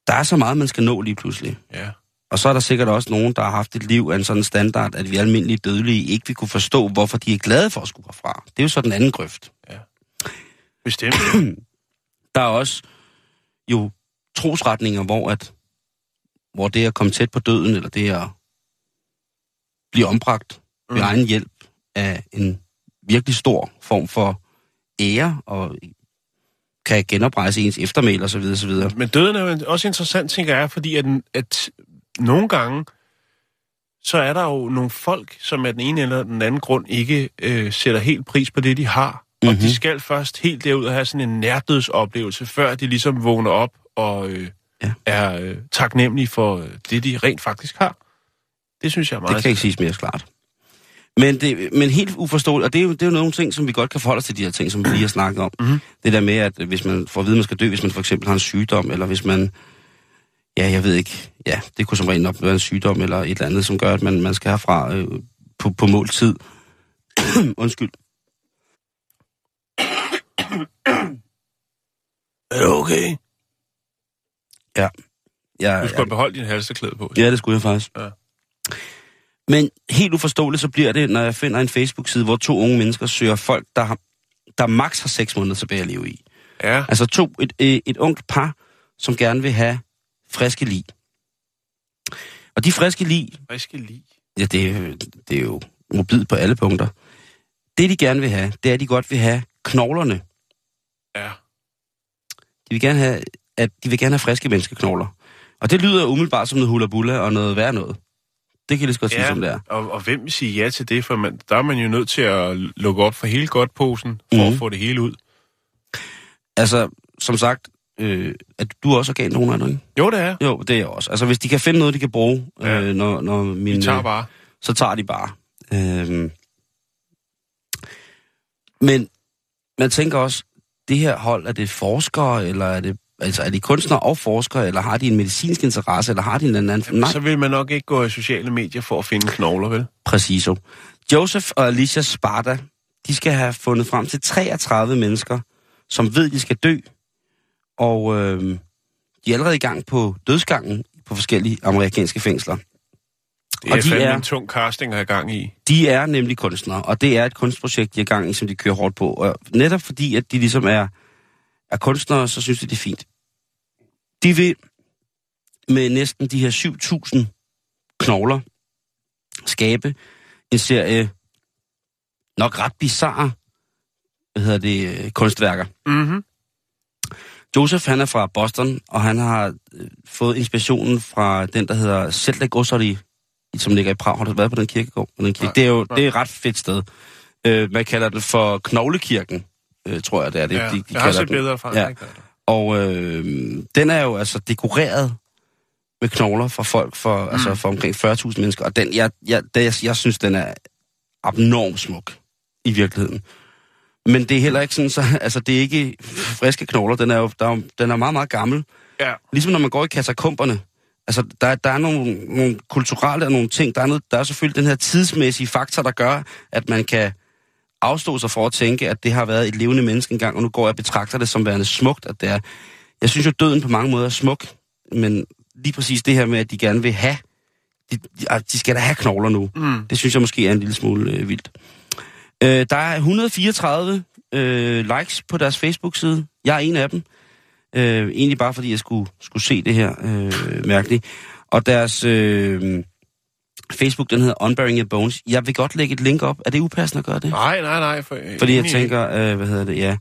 Der er så meget, man skal nå lige pludselig. Ja. Og så er der sikkert også nogen, der har haft et liv af en sådan standard, at vi almindelige dødelige ikke vil kunne forstå, hvorfor de er glade for at skulle herfra. Det er jo så den anden grøft. Bestemt. <clears throat> Der er også jo trosretninger, hvor, at, hvor det at komme tæt på døden, eller det at blive ombragt mm. ved egen hjælp af en virkelig stor form for ære, og kan genoprejse ens eftermæl og så videre, så videre. Men døden er jo også interessant, tænker jeg, fordi at, at nogle gange, så er der jo nogle folk, som af den ene eller den anden grund ikke øh, sætter helt pris på det, de har. Mm-hmm. Og Mhm. de skal først helt derud og have sådan en nærdødsoplevelse, før de ligesom vågner op og øh, Ja. ja. er øh, taknemmelige for øh, det, de rent faktisk har. Det synes jeg er meget Det kan ikke siges mere klart. Men, det, men helt uforståeligt, og det er, jo, det er jo nogle ting, som vi godt kan forholde os til de her ting, som vi lige har snakket om. Mm-hmm. Det der med, at hvis man får at vide, at man skal dø, hvis man for eksempel har en sygdom, eller hvis man, ja, jeg ved ikke, ja, det kunne som regel nok være en sygdom, eller et eller andet, som gør, at man, man skal herfra øh, på, på måltid. <clears throat> Undskyld. Er det okay? Ja. Ja, Du skulle have beholdt din halsterklæde på. ja, det skulle jeg faktisk. Ja. Men helt uforståeligt, så bliver det, når jeg finder en Facebook-side, hvor to unge mennesker søger folk, der, har, der max har seks måneder tilbage at leve i. Ja. Altså to, et, øh, et ungt par, som gerne vil have friske lig. Og de friske lig, Friske lige. ja, det, er det er jo mobilt på alle punkter. Det, de gerne vil have, det er, at de godt vil have knoglerne. Ja. De vil gerne have, at de vil gerne have friske menneskeknogler. Og det lyder umiddelbart som noget hula og noget værd noget. Det kan jeg lige så godt sige, som det er. Og, og hvem vil sige ja til det? For man, der er man jo nødt til at lukke op for hele godtposen, for Mhm. at få det hele ud. Altså, som sagt, øh, at du er også organdonor, er du ikke? Jo, det er. Jo, det er jeg også. Altså, hvis de kan finde noget, de kan bruge, Ja. øh, når, når min... Vi tager øh, bare. så tager de bare. Øhm. Men man tænker også, det her hold, er det forskere, eller er det, altså, er de kunstnere og forskere, eller har de en medicinsk interesse, eller har de en eller anden... Nej, Så vil man nok ikke gå i sociale medier for at finde knogler, vel? præciso. Joseph og Alicia Sparta, de skal have fundet frem til 33 mennesker, som ved, de skal dø, og øh, de er allerede i gang på dødsgangen på forskellige amerikanske fængsler. Det Og er de fandme er- en tung casting at have gang i. De er nemlig kunstnere, og det er et kunstprojekt, de er i gang i, som de kører hårdt på. Og netop fordi, at de ligesom er, er kunstnere, så synes de, det er fint. De vil med næsten de her 7.000 knogler skabe en serie nok ret bizarre hvad hedder det, kunstværker. Mm-hmm. Joseph, han er fra Boston, og han har øh, fået inspirationen fra den, der hedder Celtic Grocery, som ligger i Prag. Har du været på den kirkegård? Den kirke? Nej, det er jo nej. det er et ret fedt sted. Øh, man kalder det for Knoglekirken, øh, tror jeg, det er det. Ja, de, de jeg har set billeder fra Ja. Og øh, den er jo altså dekoreret med knogler fra folk for, mm. altså for omkring 40.000 mennesker. Og den, jeg, jeg, det, jeg, jeg synes, den er abnormt smuk i virkeligheden. Men det er heller ikke sådan, så, <laughs> altså det er ikke friske knogler, den er jo, der er, den er meget, meget gammel. Ja. Ligesom når man går i katakomberne. Altså, der, der er nogle, nogle kulturelle og nogle ting. Der er, noget, der er selvfølgelig den her tidsmæssige faktor, der gør, at man kan afstå sig for at tænke, at det har været et levende menneske engang, og nu går jeg og betragter det som værende smukt, at det er. Jeg synes jo, døden på mange måder er smuk, men lige præcis det her med, at de gerne vil have, de, de, ah, skal da have knogler nu, Mm. det synes jeg måske er en lille smule øh, vildt. Øh, der er 134 øh, likes på deres Facebook-side. Jeg er en af dem. Øh, egentlig bare fordi jeg skulle, skulle se det her øh, mærkeligt. Og deres øh, Facebook, den hedder Unburying Your Bones. Jeg vil godt lægge et link op. Er det upassende at gøre det? Nej, nej, nej. For, Fordi jeg tænker, øh, hvad hedder det, ja.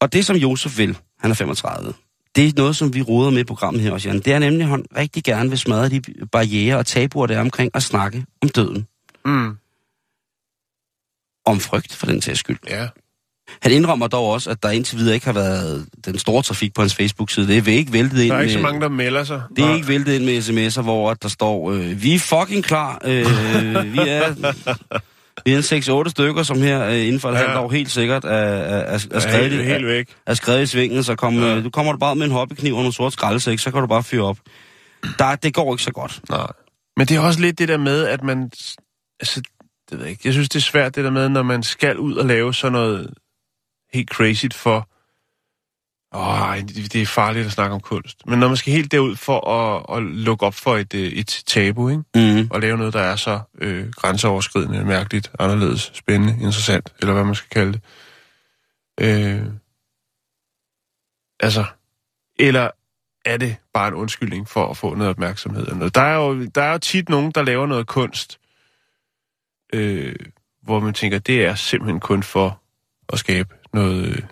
Og det som Josef vil, han er 35, det er noget, som vi roder med i programmet her også, Jan. Det er nemlig, at han rigtig gerne vil smadre de barriere og tabuer, der er omkring at snakke om døden. Mm. Om frygt, for den sags skyld. Ja. Han indrømmer dog også, at der indtil videre ikke har været den store trafik på hans Facebook-side. Det er ikke væltet ind Der er ikke så med, mange, der melder sig. det er Nej. ikke væltet ind med sms'er, hvor der står, øh, vi er fucking klar. Øh, <laughs> vi er, vi er en 6-8 stykker, som her øh, inden for et Ja. ja. halvt år helt sikkert er, er, er, er, er skrevet, helt, i- helt væk. er skrevet i svingen, så kom, Ja. ja. du kommer du bare med en hobbykniv og nogle sorte skraldesæk, så kan du bare fyre op. Der, det går ikke så godt. Nej. Men det er også lidt det der med, at man... Altså, det ved jeg ikke. Jeg synes, det er svært det der med, når man skal ud og lave sådan noget helt crazy for Åh, det det er farligt at snakke om kunst. Men når man skal helt derud for at, at lukke op for et, øh, et tabu, ikke? Mm. og lave noget, der er så øh, grænseoverskridende, mærkeligt, anderledes, spændende, interessant, eller hvad man skal kalde det. Øh, altså, eller er det bare en undskyldning for at få noget opmærksomhed? Eller noget? Der, er jo, der er jo tit nogen, der laver noget kunst, øh, hvor man tænker, det er simpelthen kun for at skabe noget øh,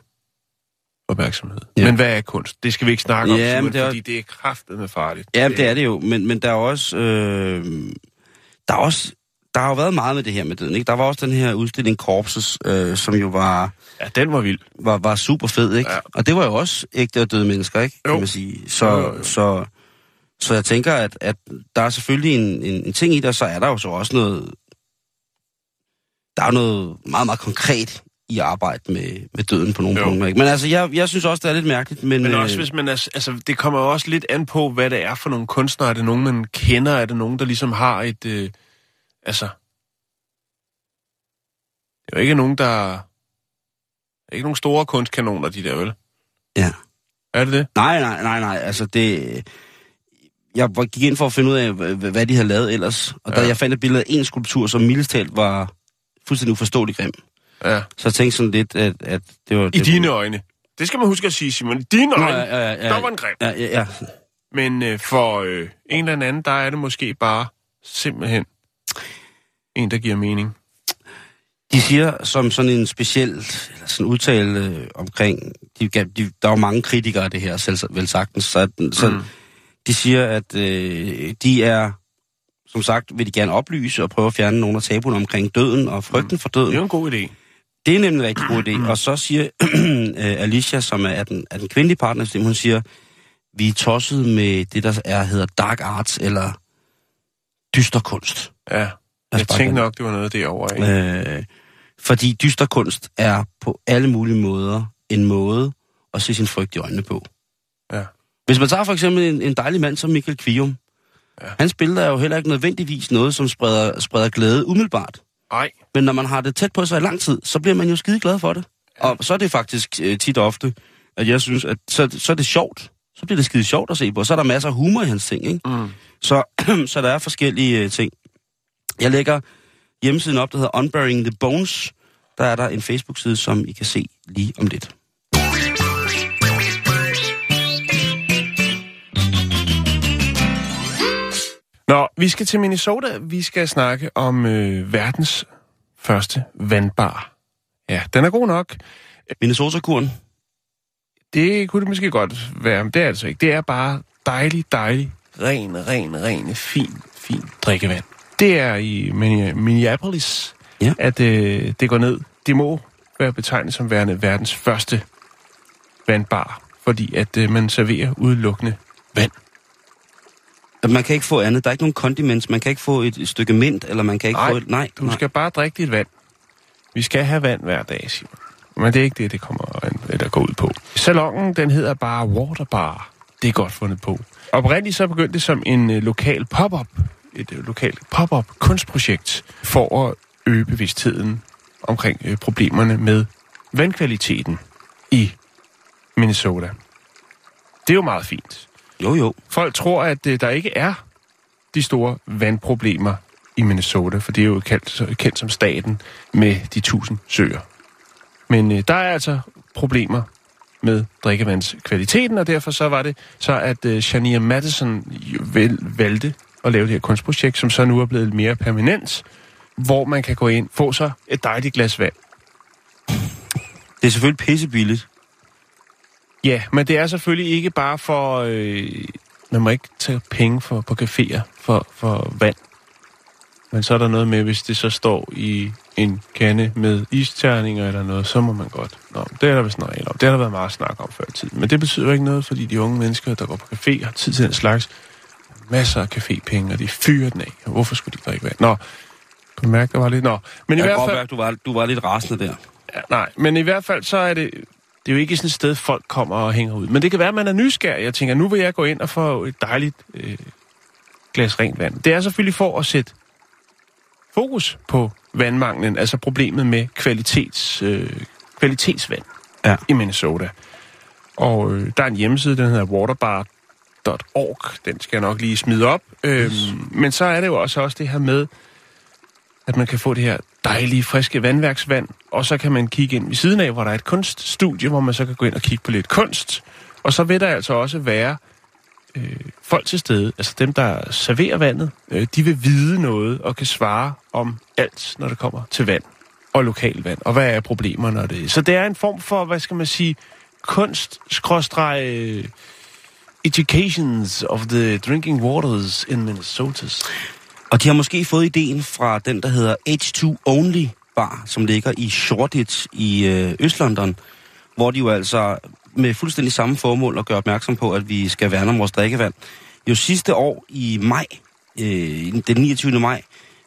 opmærksomhed. Ja. Men hvad er kunst? Det skal vi ikke snakke om, Ja, men det er- fordi det er kraftedeme farligt. Ja, det er det jo, men, men der er også, øh, der er også, der har jo været meget med det her med døden, ikke? Der var også den her udstilling Corpses, øh, som jo var, Ja, den var vild. var, var super fed, ikke? Ja. Og det var jo også ægte og døde mennesker, ikke? Jo. Kan man sige. Så, Jo, jo, så, så jeg tænker, at, at der er selvfølgelig en, en, en ting i det, og så er der jo så også noget, der er noget meget, meget konkret i arbejde med, med døden på nogle Jo. punkter, ikke? Men altså, jeg, jeg synes også, det er lidt mærkeligt, men... Men øh, også hvis man er, altså, det kommer jo også lidt an på, hvad det er for nogle kunstnere. Er det nogen, man kender? Er det nogen, der ligesom har et, øh, altså... Det er jo ikke nogen, der... Det er ikke nogen store kunstkanoner, de der, vel? Ja. Er det det? Nej, nej, nej, nej. Altså, det... Jeg gik ind for at finde ud af, hva- hvad de havde lavet ellers. Og ja. da Ja. jeg fandt et billede af en skulptur, som mildest talt var fuldstændig uforståelig grim. Ja. Så jeg tænkte sådan lidt, at, at det var... I det, dine øjne. Det skal man huske at sige, Simon. I dine Nå, øjne, ja, ja, ja, der var en grim. Ja, ja, ja. Men øh, for øh, en eller anden, der er det måske bare simpelthen en, der giver mening. De siger som sådan en speciel eller sådan udtale øh, omkring... De, de, der er jo mange kritikere af det her, selv vel sagtens. Så, så mm. Mm. de siger, at øh, de er... Som sagt vil de gerne oplyse og prøve at fjerne nogle af tabuerne omkring døden og frygten for døden. Det er jo en god idé. Det er nemlig en rigtig god idé. Og så siger <clears throat> øh, Alicia, som er den, er den kvindelige partner, hun siger, vi er tosset med det, der er, hedder dark arts, eller dyster kunst. Ja. Jeg tænkte nok, det var noget derovre. Ikke? Øh, fordi dyster kunst er på alle mulige måder en måde at se sin frygt i øjnene på. Ja. Hvis man tager for eksempel en, en dejlig mand som Michael Kvium, Ja. hans billeder er jo heller ikke nødvendigvis noget, som spreder, spreder glæde umiddelbart. Nej. Men når man har det tæt på sig i lang tid, så bliver man jo skide glad for det. Og så er det faktisk øh, tit og ofte, at jeg synes, at så, så er det sjovt. Så bliver det skide sjovt at se på. Så er der masser af humor i hans ting, ikke? Mm. Så, <clears throat> så der er forskellige øh, ting. Jeg lægger hjemmesiden op, der hedder Unburying the Bones. Der er der en Facebook-side, som I kan se lige om lidt. Nå, vi skal til Minnesota. Vi skal snakke om øh, verdens første vandbar. Ja, den er god nok. Minnesota-kuren. Det kunne det måske godt være, men det er altså ikke. Det er bare dejlig, dejlig, ren, ren, ren, fin, fin drikkevand. Det er i Minne- Minneapolis, Ja. at øh, det går ned. Det må være betegnet som værende verdens første vandbar, fordi at øh, man serverer udelukkende vand. Man kan ikke få andet. Der er ikke nogen condiments. Man kan ikke få et, et stykke mint, eller man kan ikke Nej, få et... Nej, Du nej. skal bare drikke dit vand. Vi skal have vand hver dag, Simon. Men det er ikke det, det kommer an- eller går ud på. Salongen, den hedder bare Waterbar. Det er godt fundet på. Oprindeligt så begyndte det som en øh, lokal pop-up, et øh, lokalt pop-up kunstprojekt for at øge bevidstheden omkring øh, problemerne med vandkvaliteten i Minnesota. Det er jo meget fint. Jo, jo. Folk tror, at øh, der ikke er de store vandproblemer i Minnesota, for det er jo kendt, kendt som staten med de tusind søer. Men øh, der er altså problemer med drikkevandskvaliteten, og derfor så var det så, at øh, Shania Madison vel, valgte at lave det her kunstprojekt, som så nu er blevet mere permanent, hvor man kan gå ind, få sig et dejligt glas vand. Det er selvfølgelig pissebilligt. Ja, men det er selvfølgelig ikke bare for... Øh, man må ikke tage penge for, på caféer for, for vand. Men så er der noget med, hvis det så står i en kande med isterninger eller noget, så må man godt. Nå, det er der vist en regel om. Det har der været meget snak om før i tiden. Men det betyder ikke noget, fordi de unge mennesker, der går på café, har tid til den slags. Masser af cafépenge, og de fyrer den af. Hvorfor skulle de drikke vand? Nå, kunne du mærke, der var lidt... Nå, men i Jeg hvert kan godt fald... mærke, du var, du var lidt rasende der. Ja, nej, men i hvert fald så er det... Det er jo ikke sådan et sted, folk kommer og hænger ud. Men det kan være, at man er nysgerrig. Jeg tænker, nu vil jeg gå ind og få et dejligt øh, glas rent vand. Det er selvfølgelig for at sætte fokus på vandmanglen, altså problemet med kvalitets, øh, kvalitetsvand Ja. i Minnesota. Og øh, der er en hjemmeside, den hedder waterbar.org. Den skal jeg nok lige smide op. Øhm, men så er det jo også, også det her med, at man kan få det her dejlige, friske vandværksvand, og så kan man kigge ind ved siden af, hvor der er et kunststudie, hvor man så kan gå ind og kigge på lidt kunst. Og så vil der altså også være øh, folk til stede, altså dem, der serverer vandet, øh, de vil vide noget og kan svare om alt, når det kommer til vand og lokalvand, og hvad er problemerne og det. Så det er en form for, hvad skal man sige, kunst øh, educations of the drinking waters in Minnesota. Og de har måske fået ideen fra den, der hedder H2 Only Bar, som ligger i Shoreditch i øh, Øst-London, hvor de jo altså med fuldstændig samme formål at gøre opmærksom på, at vi skal værne om vores drikkevand. Jo sidste år i maj, øh, den 29. maj,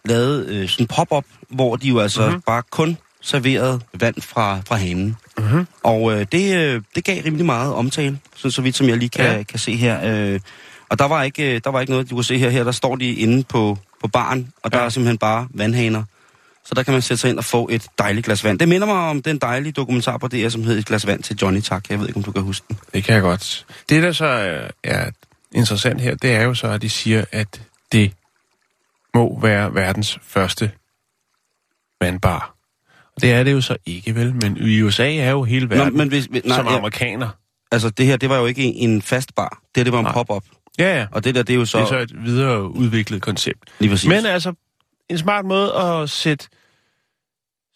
lavede øh, sådan en pop-up, hvor de jo altså mm-hmm. bare kun serverede vand fra, fra hanen. Mm-hmm. Og øh, det, øh, det gav rimelig meget omtale, så, så vidt som jeg lige kan, ja. kan se her. Øh, og der var, ikke, øh, der var ikke noget, du kan se her. Her der står de inde på, på baren, og der Ja. er simpelthen bare vandhaner. Så der kan man sætte sig ind og få et dejligt glas vand. Det minder mig om den dejlige dokumentar på DR, som hedder Et glas vand til Johnny Tak. Jeg ved ikke, om du kan huske den. Det kan jeg godt. Det, der så er, er interessant her, det er jo så, at de siger, at det må være verdens første vandbar. Og det er det jo så ikke, vel? Men i USA er jo hele verden Nå, men hvis, nej, som ja, amerikaner. altså det her, det var jo ikke en fast bar. Det det var en pop-up. Ja, ja. Og det der, det er jo så... Det er så et videre udviklet koncept. Lige præcis. Men altså, en smart måde at sætte,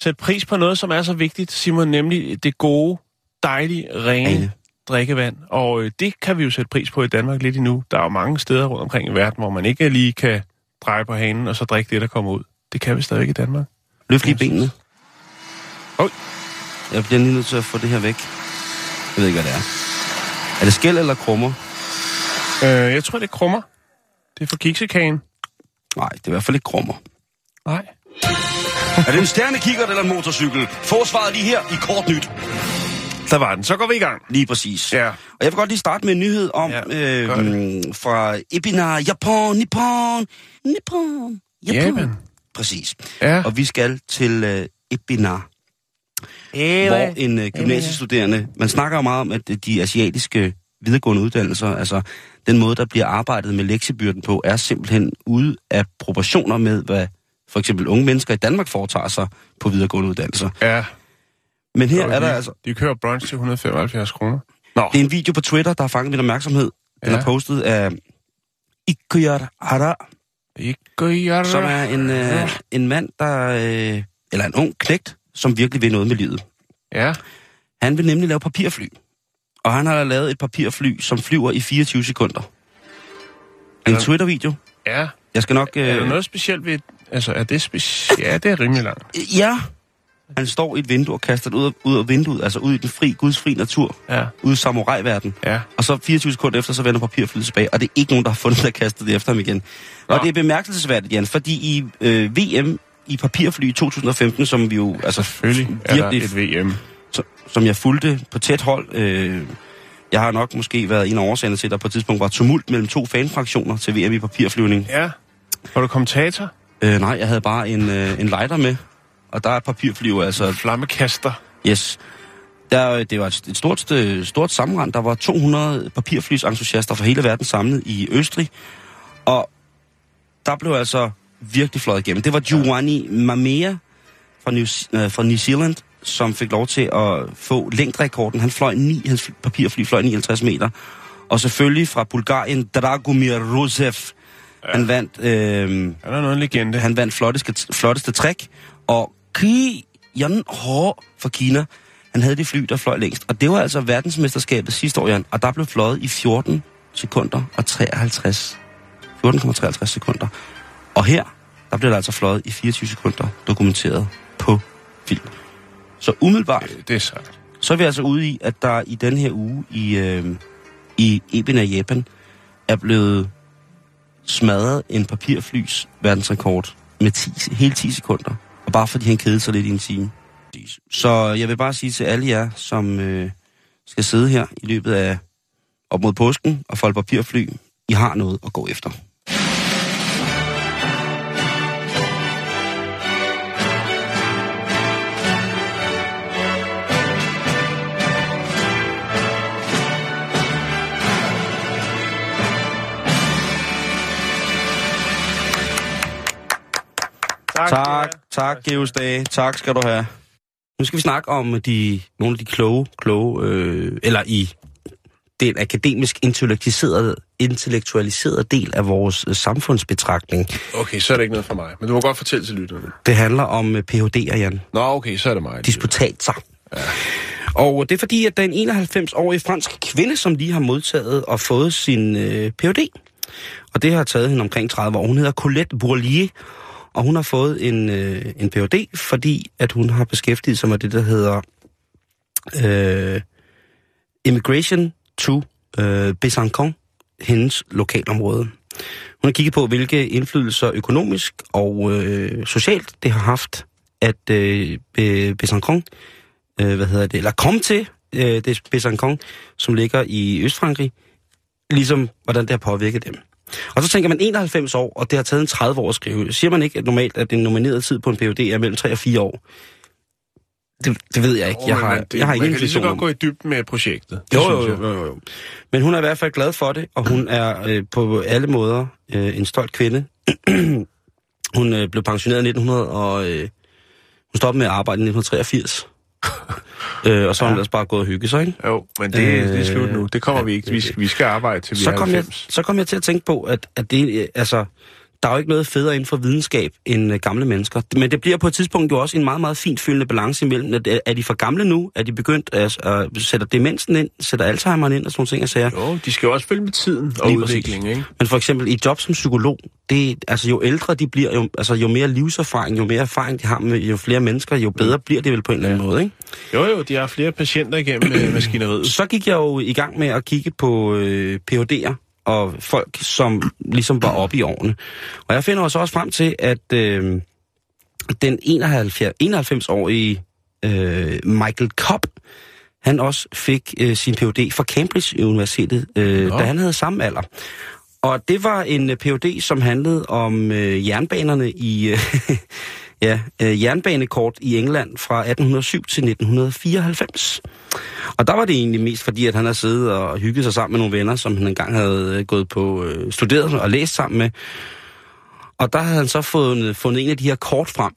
sætte pris på noget, som er så vigtigt, Simon, nemlig det gode, dejlige, rene Rene. drikkevand. Og øh, det kan vi jo sætte pris på i Danmark lidt endnu. Der er jo mange steder rundt omkring i verden, hvor man ikke lige kan dreje på hanen og så drikke det, der kommer ud. Det kan vi stadigvæk i Danmark. Løft lige benene. Oj. Jeg bliver lige nødt til at få det her væk. Jeg ved ikke, hvad det er. Er det skæld eller krummer? Øh, jeg tror, det er krummer. Det er for kiksekagen. Nej, det er i hvert fald ikke krummer. Nej. <laughs> er det en stjernekikkert eller en motorcykel? Forsvaret lige her i kort nyt. Der var den. Så går vi i gang. Lige præcis. Ja. Og jeg vil godt lige starte med en nyhed om Ja, øh, fra Ebina, Japan, Nippon, Nippon, Japan. Japan. Præcis. Ja. Og vi skal til øh, Ebina, hvor en øh, gymnasiestuderende, man snakker jo meget om, at de asiatiske videregående uddannelser, altså den måde, der bliver arbejdet med lektiebyrden på, er simpelthen ude af proportioner med, hvad for eksempel unge mennesker i Danmark foretager sig på videregående uddannelser. Ja. Men her Og er der de, altså... De kører brunch til 175 kroner. Nå. Det er en video på Twitter, der har fanget min opmærksomhed. Den Ja. er postet af Ikuyar Ara, Ikke gøre som er en, øh, en mand, der... Øh, eller en ung knægt, som virkelig vil noget med livet. Ja. Han vil nemlig lave papirfly. Og han har lavet et papirfly, som flyver i 24 sekunder. En Ja. Twitter-video. Ja. Jeg skal nok... Øh, Er der noget specielt ved... Altså, er det specielt? Ja, det er rimelig langt. Ja. Han står i et vindue og kaster det ud af, ud af vinduet, altså ud i den fri, gudsfri natur, Ja. ude i samurai-verden. Ja. Og så 24 sekunder efter, så vender papirflyet tilbage, og det er ikke nogen, der har fundet det og kastet det efter ham igen. Og Nå. det er bemærkelsesværdigt, Jan, fordi i øh, VM i papirfly i 2015, som vi jo altså Selvfølgelig er der et VM. Som, jeg fulgte på tæt hold, øh, jeg har nok måske været en af årsagerne til, at der på et tidspunkt var tumult mellem to fanfraktioner til VM i papirflyvning. Ja. Var du kommentator? Øh, nej, jeg havde bare en, øh, en lighter med, og der er papirfly jo altså Flammekaster. Yes. Der, det var et, et stort, øh, stort sammenrend. Der var 200 papirflysentusiaster fra hele verden samlet i Østrig. Og der blev altså virkelig fløjet igennem. Det var Giovanni Mamea fra New, øh, fra New Zealand, som fik lov til at få længderekorden. Han fløj 9, hans fly- papirfly fløj 59 meter. Og selvfølgelig fra Bulgarien, Dragomir Rosev. Ja. Han vandt... Øh, Er der noget legende? han vandt flotteste, flotteste træk, og Ki Yan Ho fra Kina, han havde de fly, der fløj længst. Og det var altså verdensmesterskabet sidste år, Jan, og der blev fløjet i 14 sekunder og 53. 14,53 sekunder. Og her, der blev der altså fløjet i 24 sekunder, dokumenteret på film. Så umiddelbart, Det er sejt. så er vi altså ude i, at der i den her uge i, øh, i Ebina, Japan, er blevet smadret en papirflys verdensrekord med 10, hele 10 sekunder. Og bare fordi han kedede sig lidt i en time. Så jeg vil bare sige til alle jer, som øh, skal sidde her i løbet af op mod påsken og folde papirfly, I har noget at gå efter. Tak, Tak, tak, Geus Dage. Tak skal du have. Nu skal vi snakke om de, nogle af de kloge, kloge øh, eller i den akademisk intellektualiserede, intellektualiserede del af vores øh, samfundsbetragtning. Okay, så er det ikke noget for mig. Men du må godt fortælle til lytterne. Det handler om øh, Ph.D.'er, Jan. Nå, okay, så er det mig. Disputatser. Ja. Og det er fordi, at der er en 91-årig fransk kvinde, som lige har modtaget og fået sin øh, Ph.D. Og det har taget hende omkring 30 år. Hun hedder Colette Bourlier, og hun har fået en, øh, en Ph.D., fordi at hun har beskæftiget sig med det, der hedder øh, Immigration to øh, Besançon, hendes lokalområde. Hun har kigget på, hvilke indflydelser økonomisk og øh, socialt det har haft, at øh, Besançon, øh, hvad hedder det, eller kom til øh, det Besançon, som ligger i Østfrankrig, ligesom hvordan det har påvirket dem. Og så tænker man 91 år, og det har taget en 30 år at skrive. Siger man ikke at normalt, at den nominerede tid på en PhD er mellem 3 og 4 år? Det, det ved jeg ikke. Jeg har, det, jeg har man ingen kan lige så godt gå i dybden med projektet. Jo, jo, jo, jo, jo. Men hun er i hvert fald glad for det, og hun er øh, på alle måder øh, en stolt kvinde. <clears throat> hun øh, blev pensioneret i 1900, og øh, hun stoppede med at arbejde i 1983. øh, og så har hun ellers bare gået og hygge sig, ikke? Jo, men det, øh, det er slut nu. Det kommer vi ikke. Vi, øh, skal- vi skal arbejde til vi så er kom, jeg, 90. så kom jeg til at tænke på, at, at det, øh, altså, der er jo ikke noget federe inden for videnskab end øh, gamle mennesker. Men det bliver på et tidspunkt jo også en meget, meget fint fyldende balance imellem, at, øh, er de for gamle nu? Er de begyndt at, at sætte demensen ind, sætter Alzheimer'en ind og sådan nogle ting, jeg siger. Jo, de skal jo også følge med tiden og udviklingen, ikke? Men for eksempel i job som psykolog, det, altså jo ældre de bliver, jo, altså jo mere livserfaring, jo mere erfaring de har med jo flere mennesker, jo bedre bliver det vel på en eller anden måde, ikke? Jo, jo, de har flere patienter igennem øh, maskineriet. Så gik jeg jo i gang med at kigge på øh, PhD'er og folk, som ligesom var oppe i årene. Og jeg finder også også frem til, at øh, den 71, 91-årige øh, Michael Cobb, han også fik øh, sin Ph.D. fra Cambridge Universitetet, øh, Nå. da han havde samme alder. Og det var en øh, Ph.D., som handlede om øh, jernbanerne i... Øh, <laughs> ja, øh, jernbanekort i England fra 1807 til 1994. Og der var det egentlig mest fordi, at han har siddet og hygget sig sammen med nogle venner, som han engang havde øh, gået på øh, studeret og læst sammen med. Og der havde han så fundet, fundet en af de her kort frem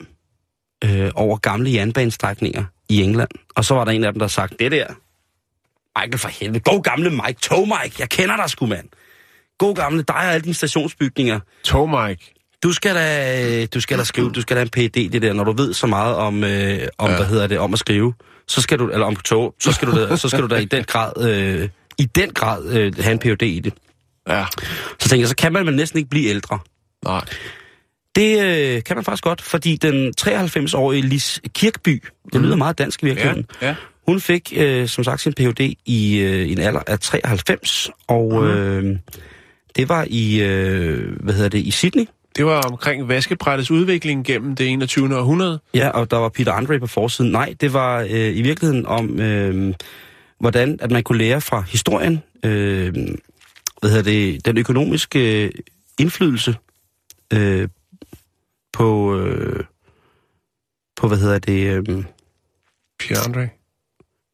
øh, over gamle jernbanestrækninger i England. Og så var der en af dem, der sagde, det der, Michael for helvede, god gamle Mike, tog Mike, jeg kender dig sgu, mand. God gamle dig og alle dine stationsbygninger. Tog Mike. Du skal da, du skal da skrive, du skal da en PhD, det der, når du ved så meget om, øh, om ja. hvad hedder det, om at skrive, så skal du, eller om tog, så skal du da, så skal du da i den grad, øh, i den grad øh, have en PhD i det. Ja. Så tænker jeg, så kan man vel næsten ikke blive ældre. Nej. Det øh, kan man faktisk godt, fordi den 93-årige Lis Kirkby, det lyder meget dansk i Ja, virkeligheden, ja. hun fik øh, som sagt sin Ph.D. i øh, en alder af 93, og øh, det var i, øh, hvad hedder det, i Sydney. Det var omkring vaskebrættets udvikling gennem det 21. århundrede. Ja, og der var Peter Andre på forsiden. Nej, det var øh, i virkeligheden om, øh, hvordan at man kunne lære fra historien, øh, hvad hedder det, den økonomiske øh, indflydelse øh, på, øh, på, hvad hedder det, øh, Pierre Andre.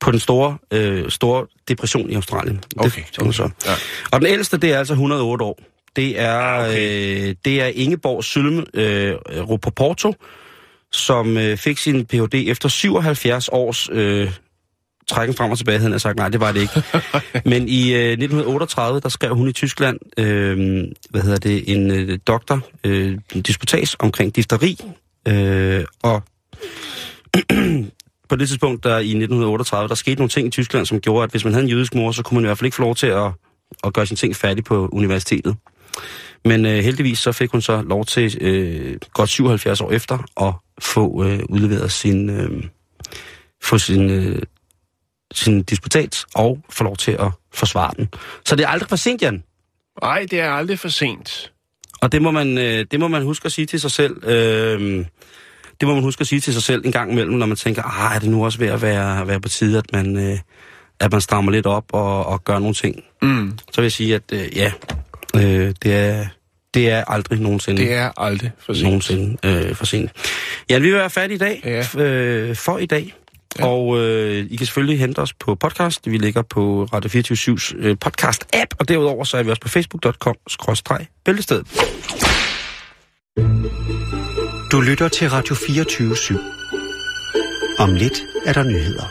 på den store, øh, store depression i Australien. Okay, det. Så. Ja. Og den ældste, det er altså 108 år. Det er, Ah, okay. øh, det er Ingeborg Sølme øh, Ropoporto, som øh, fik sin Ph.D. efter 77 års øh, trækken frem og tilbage, havde han sagt, nej, det var det ikke. <laughs> Men i øh, 1938, der skrev hun i Tyskland, øh, hvad hedder det, en øh, doktor, øh, en disputas omkring difteri, øh, og <clears throat> på det tidspunkt, der i 1938, der skete nogle ting i Tyskland, som gjorde, at hvis man havde en jødisk mor, så kunne man i hvert fald ikke få lov til at, at gøre sine ting færdig på universitetet. Men øh, heldigvis så fik hun så lov til, øh, godt 77 år efter, at få øh, udleveret sin, øh, få sin, øh, sin disputat og få lov til at forsvare den. Så det er aldrig for sent, Jan. Nej, det er aldrig for sent. Og det må man, øh, det må man huske at sige til sig selv. Øh, det må man huske at sige til sig selv en gang imellem, når man tænker, ah, er det nu også ved at være, være på tide, at man, øh, at man strammer lidt op og, og gør nogle ting. Mm. Så vil jeg sige, at øh, ja, øh, det, er, det er aldrig nogensinde, Det er aldrig for sent. nogensinde øh, for sent. Ja, vi vil være færdige i dag, Ja. øh, for i dag. Ja. Og øh, I kan selvfølgelig hente os på podcast. Vi ligger på Radio 24-7's øh, podcast-app, og derudover så er vi også på facebook.com-bæltestedet. Du lytter til Radio 24 /7. Om lidt er der nyheder.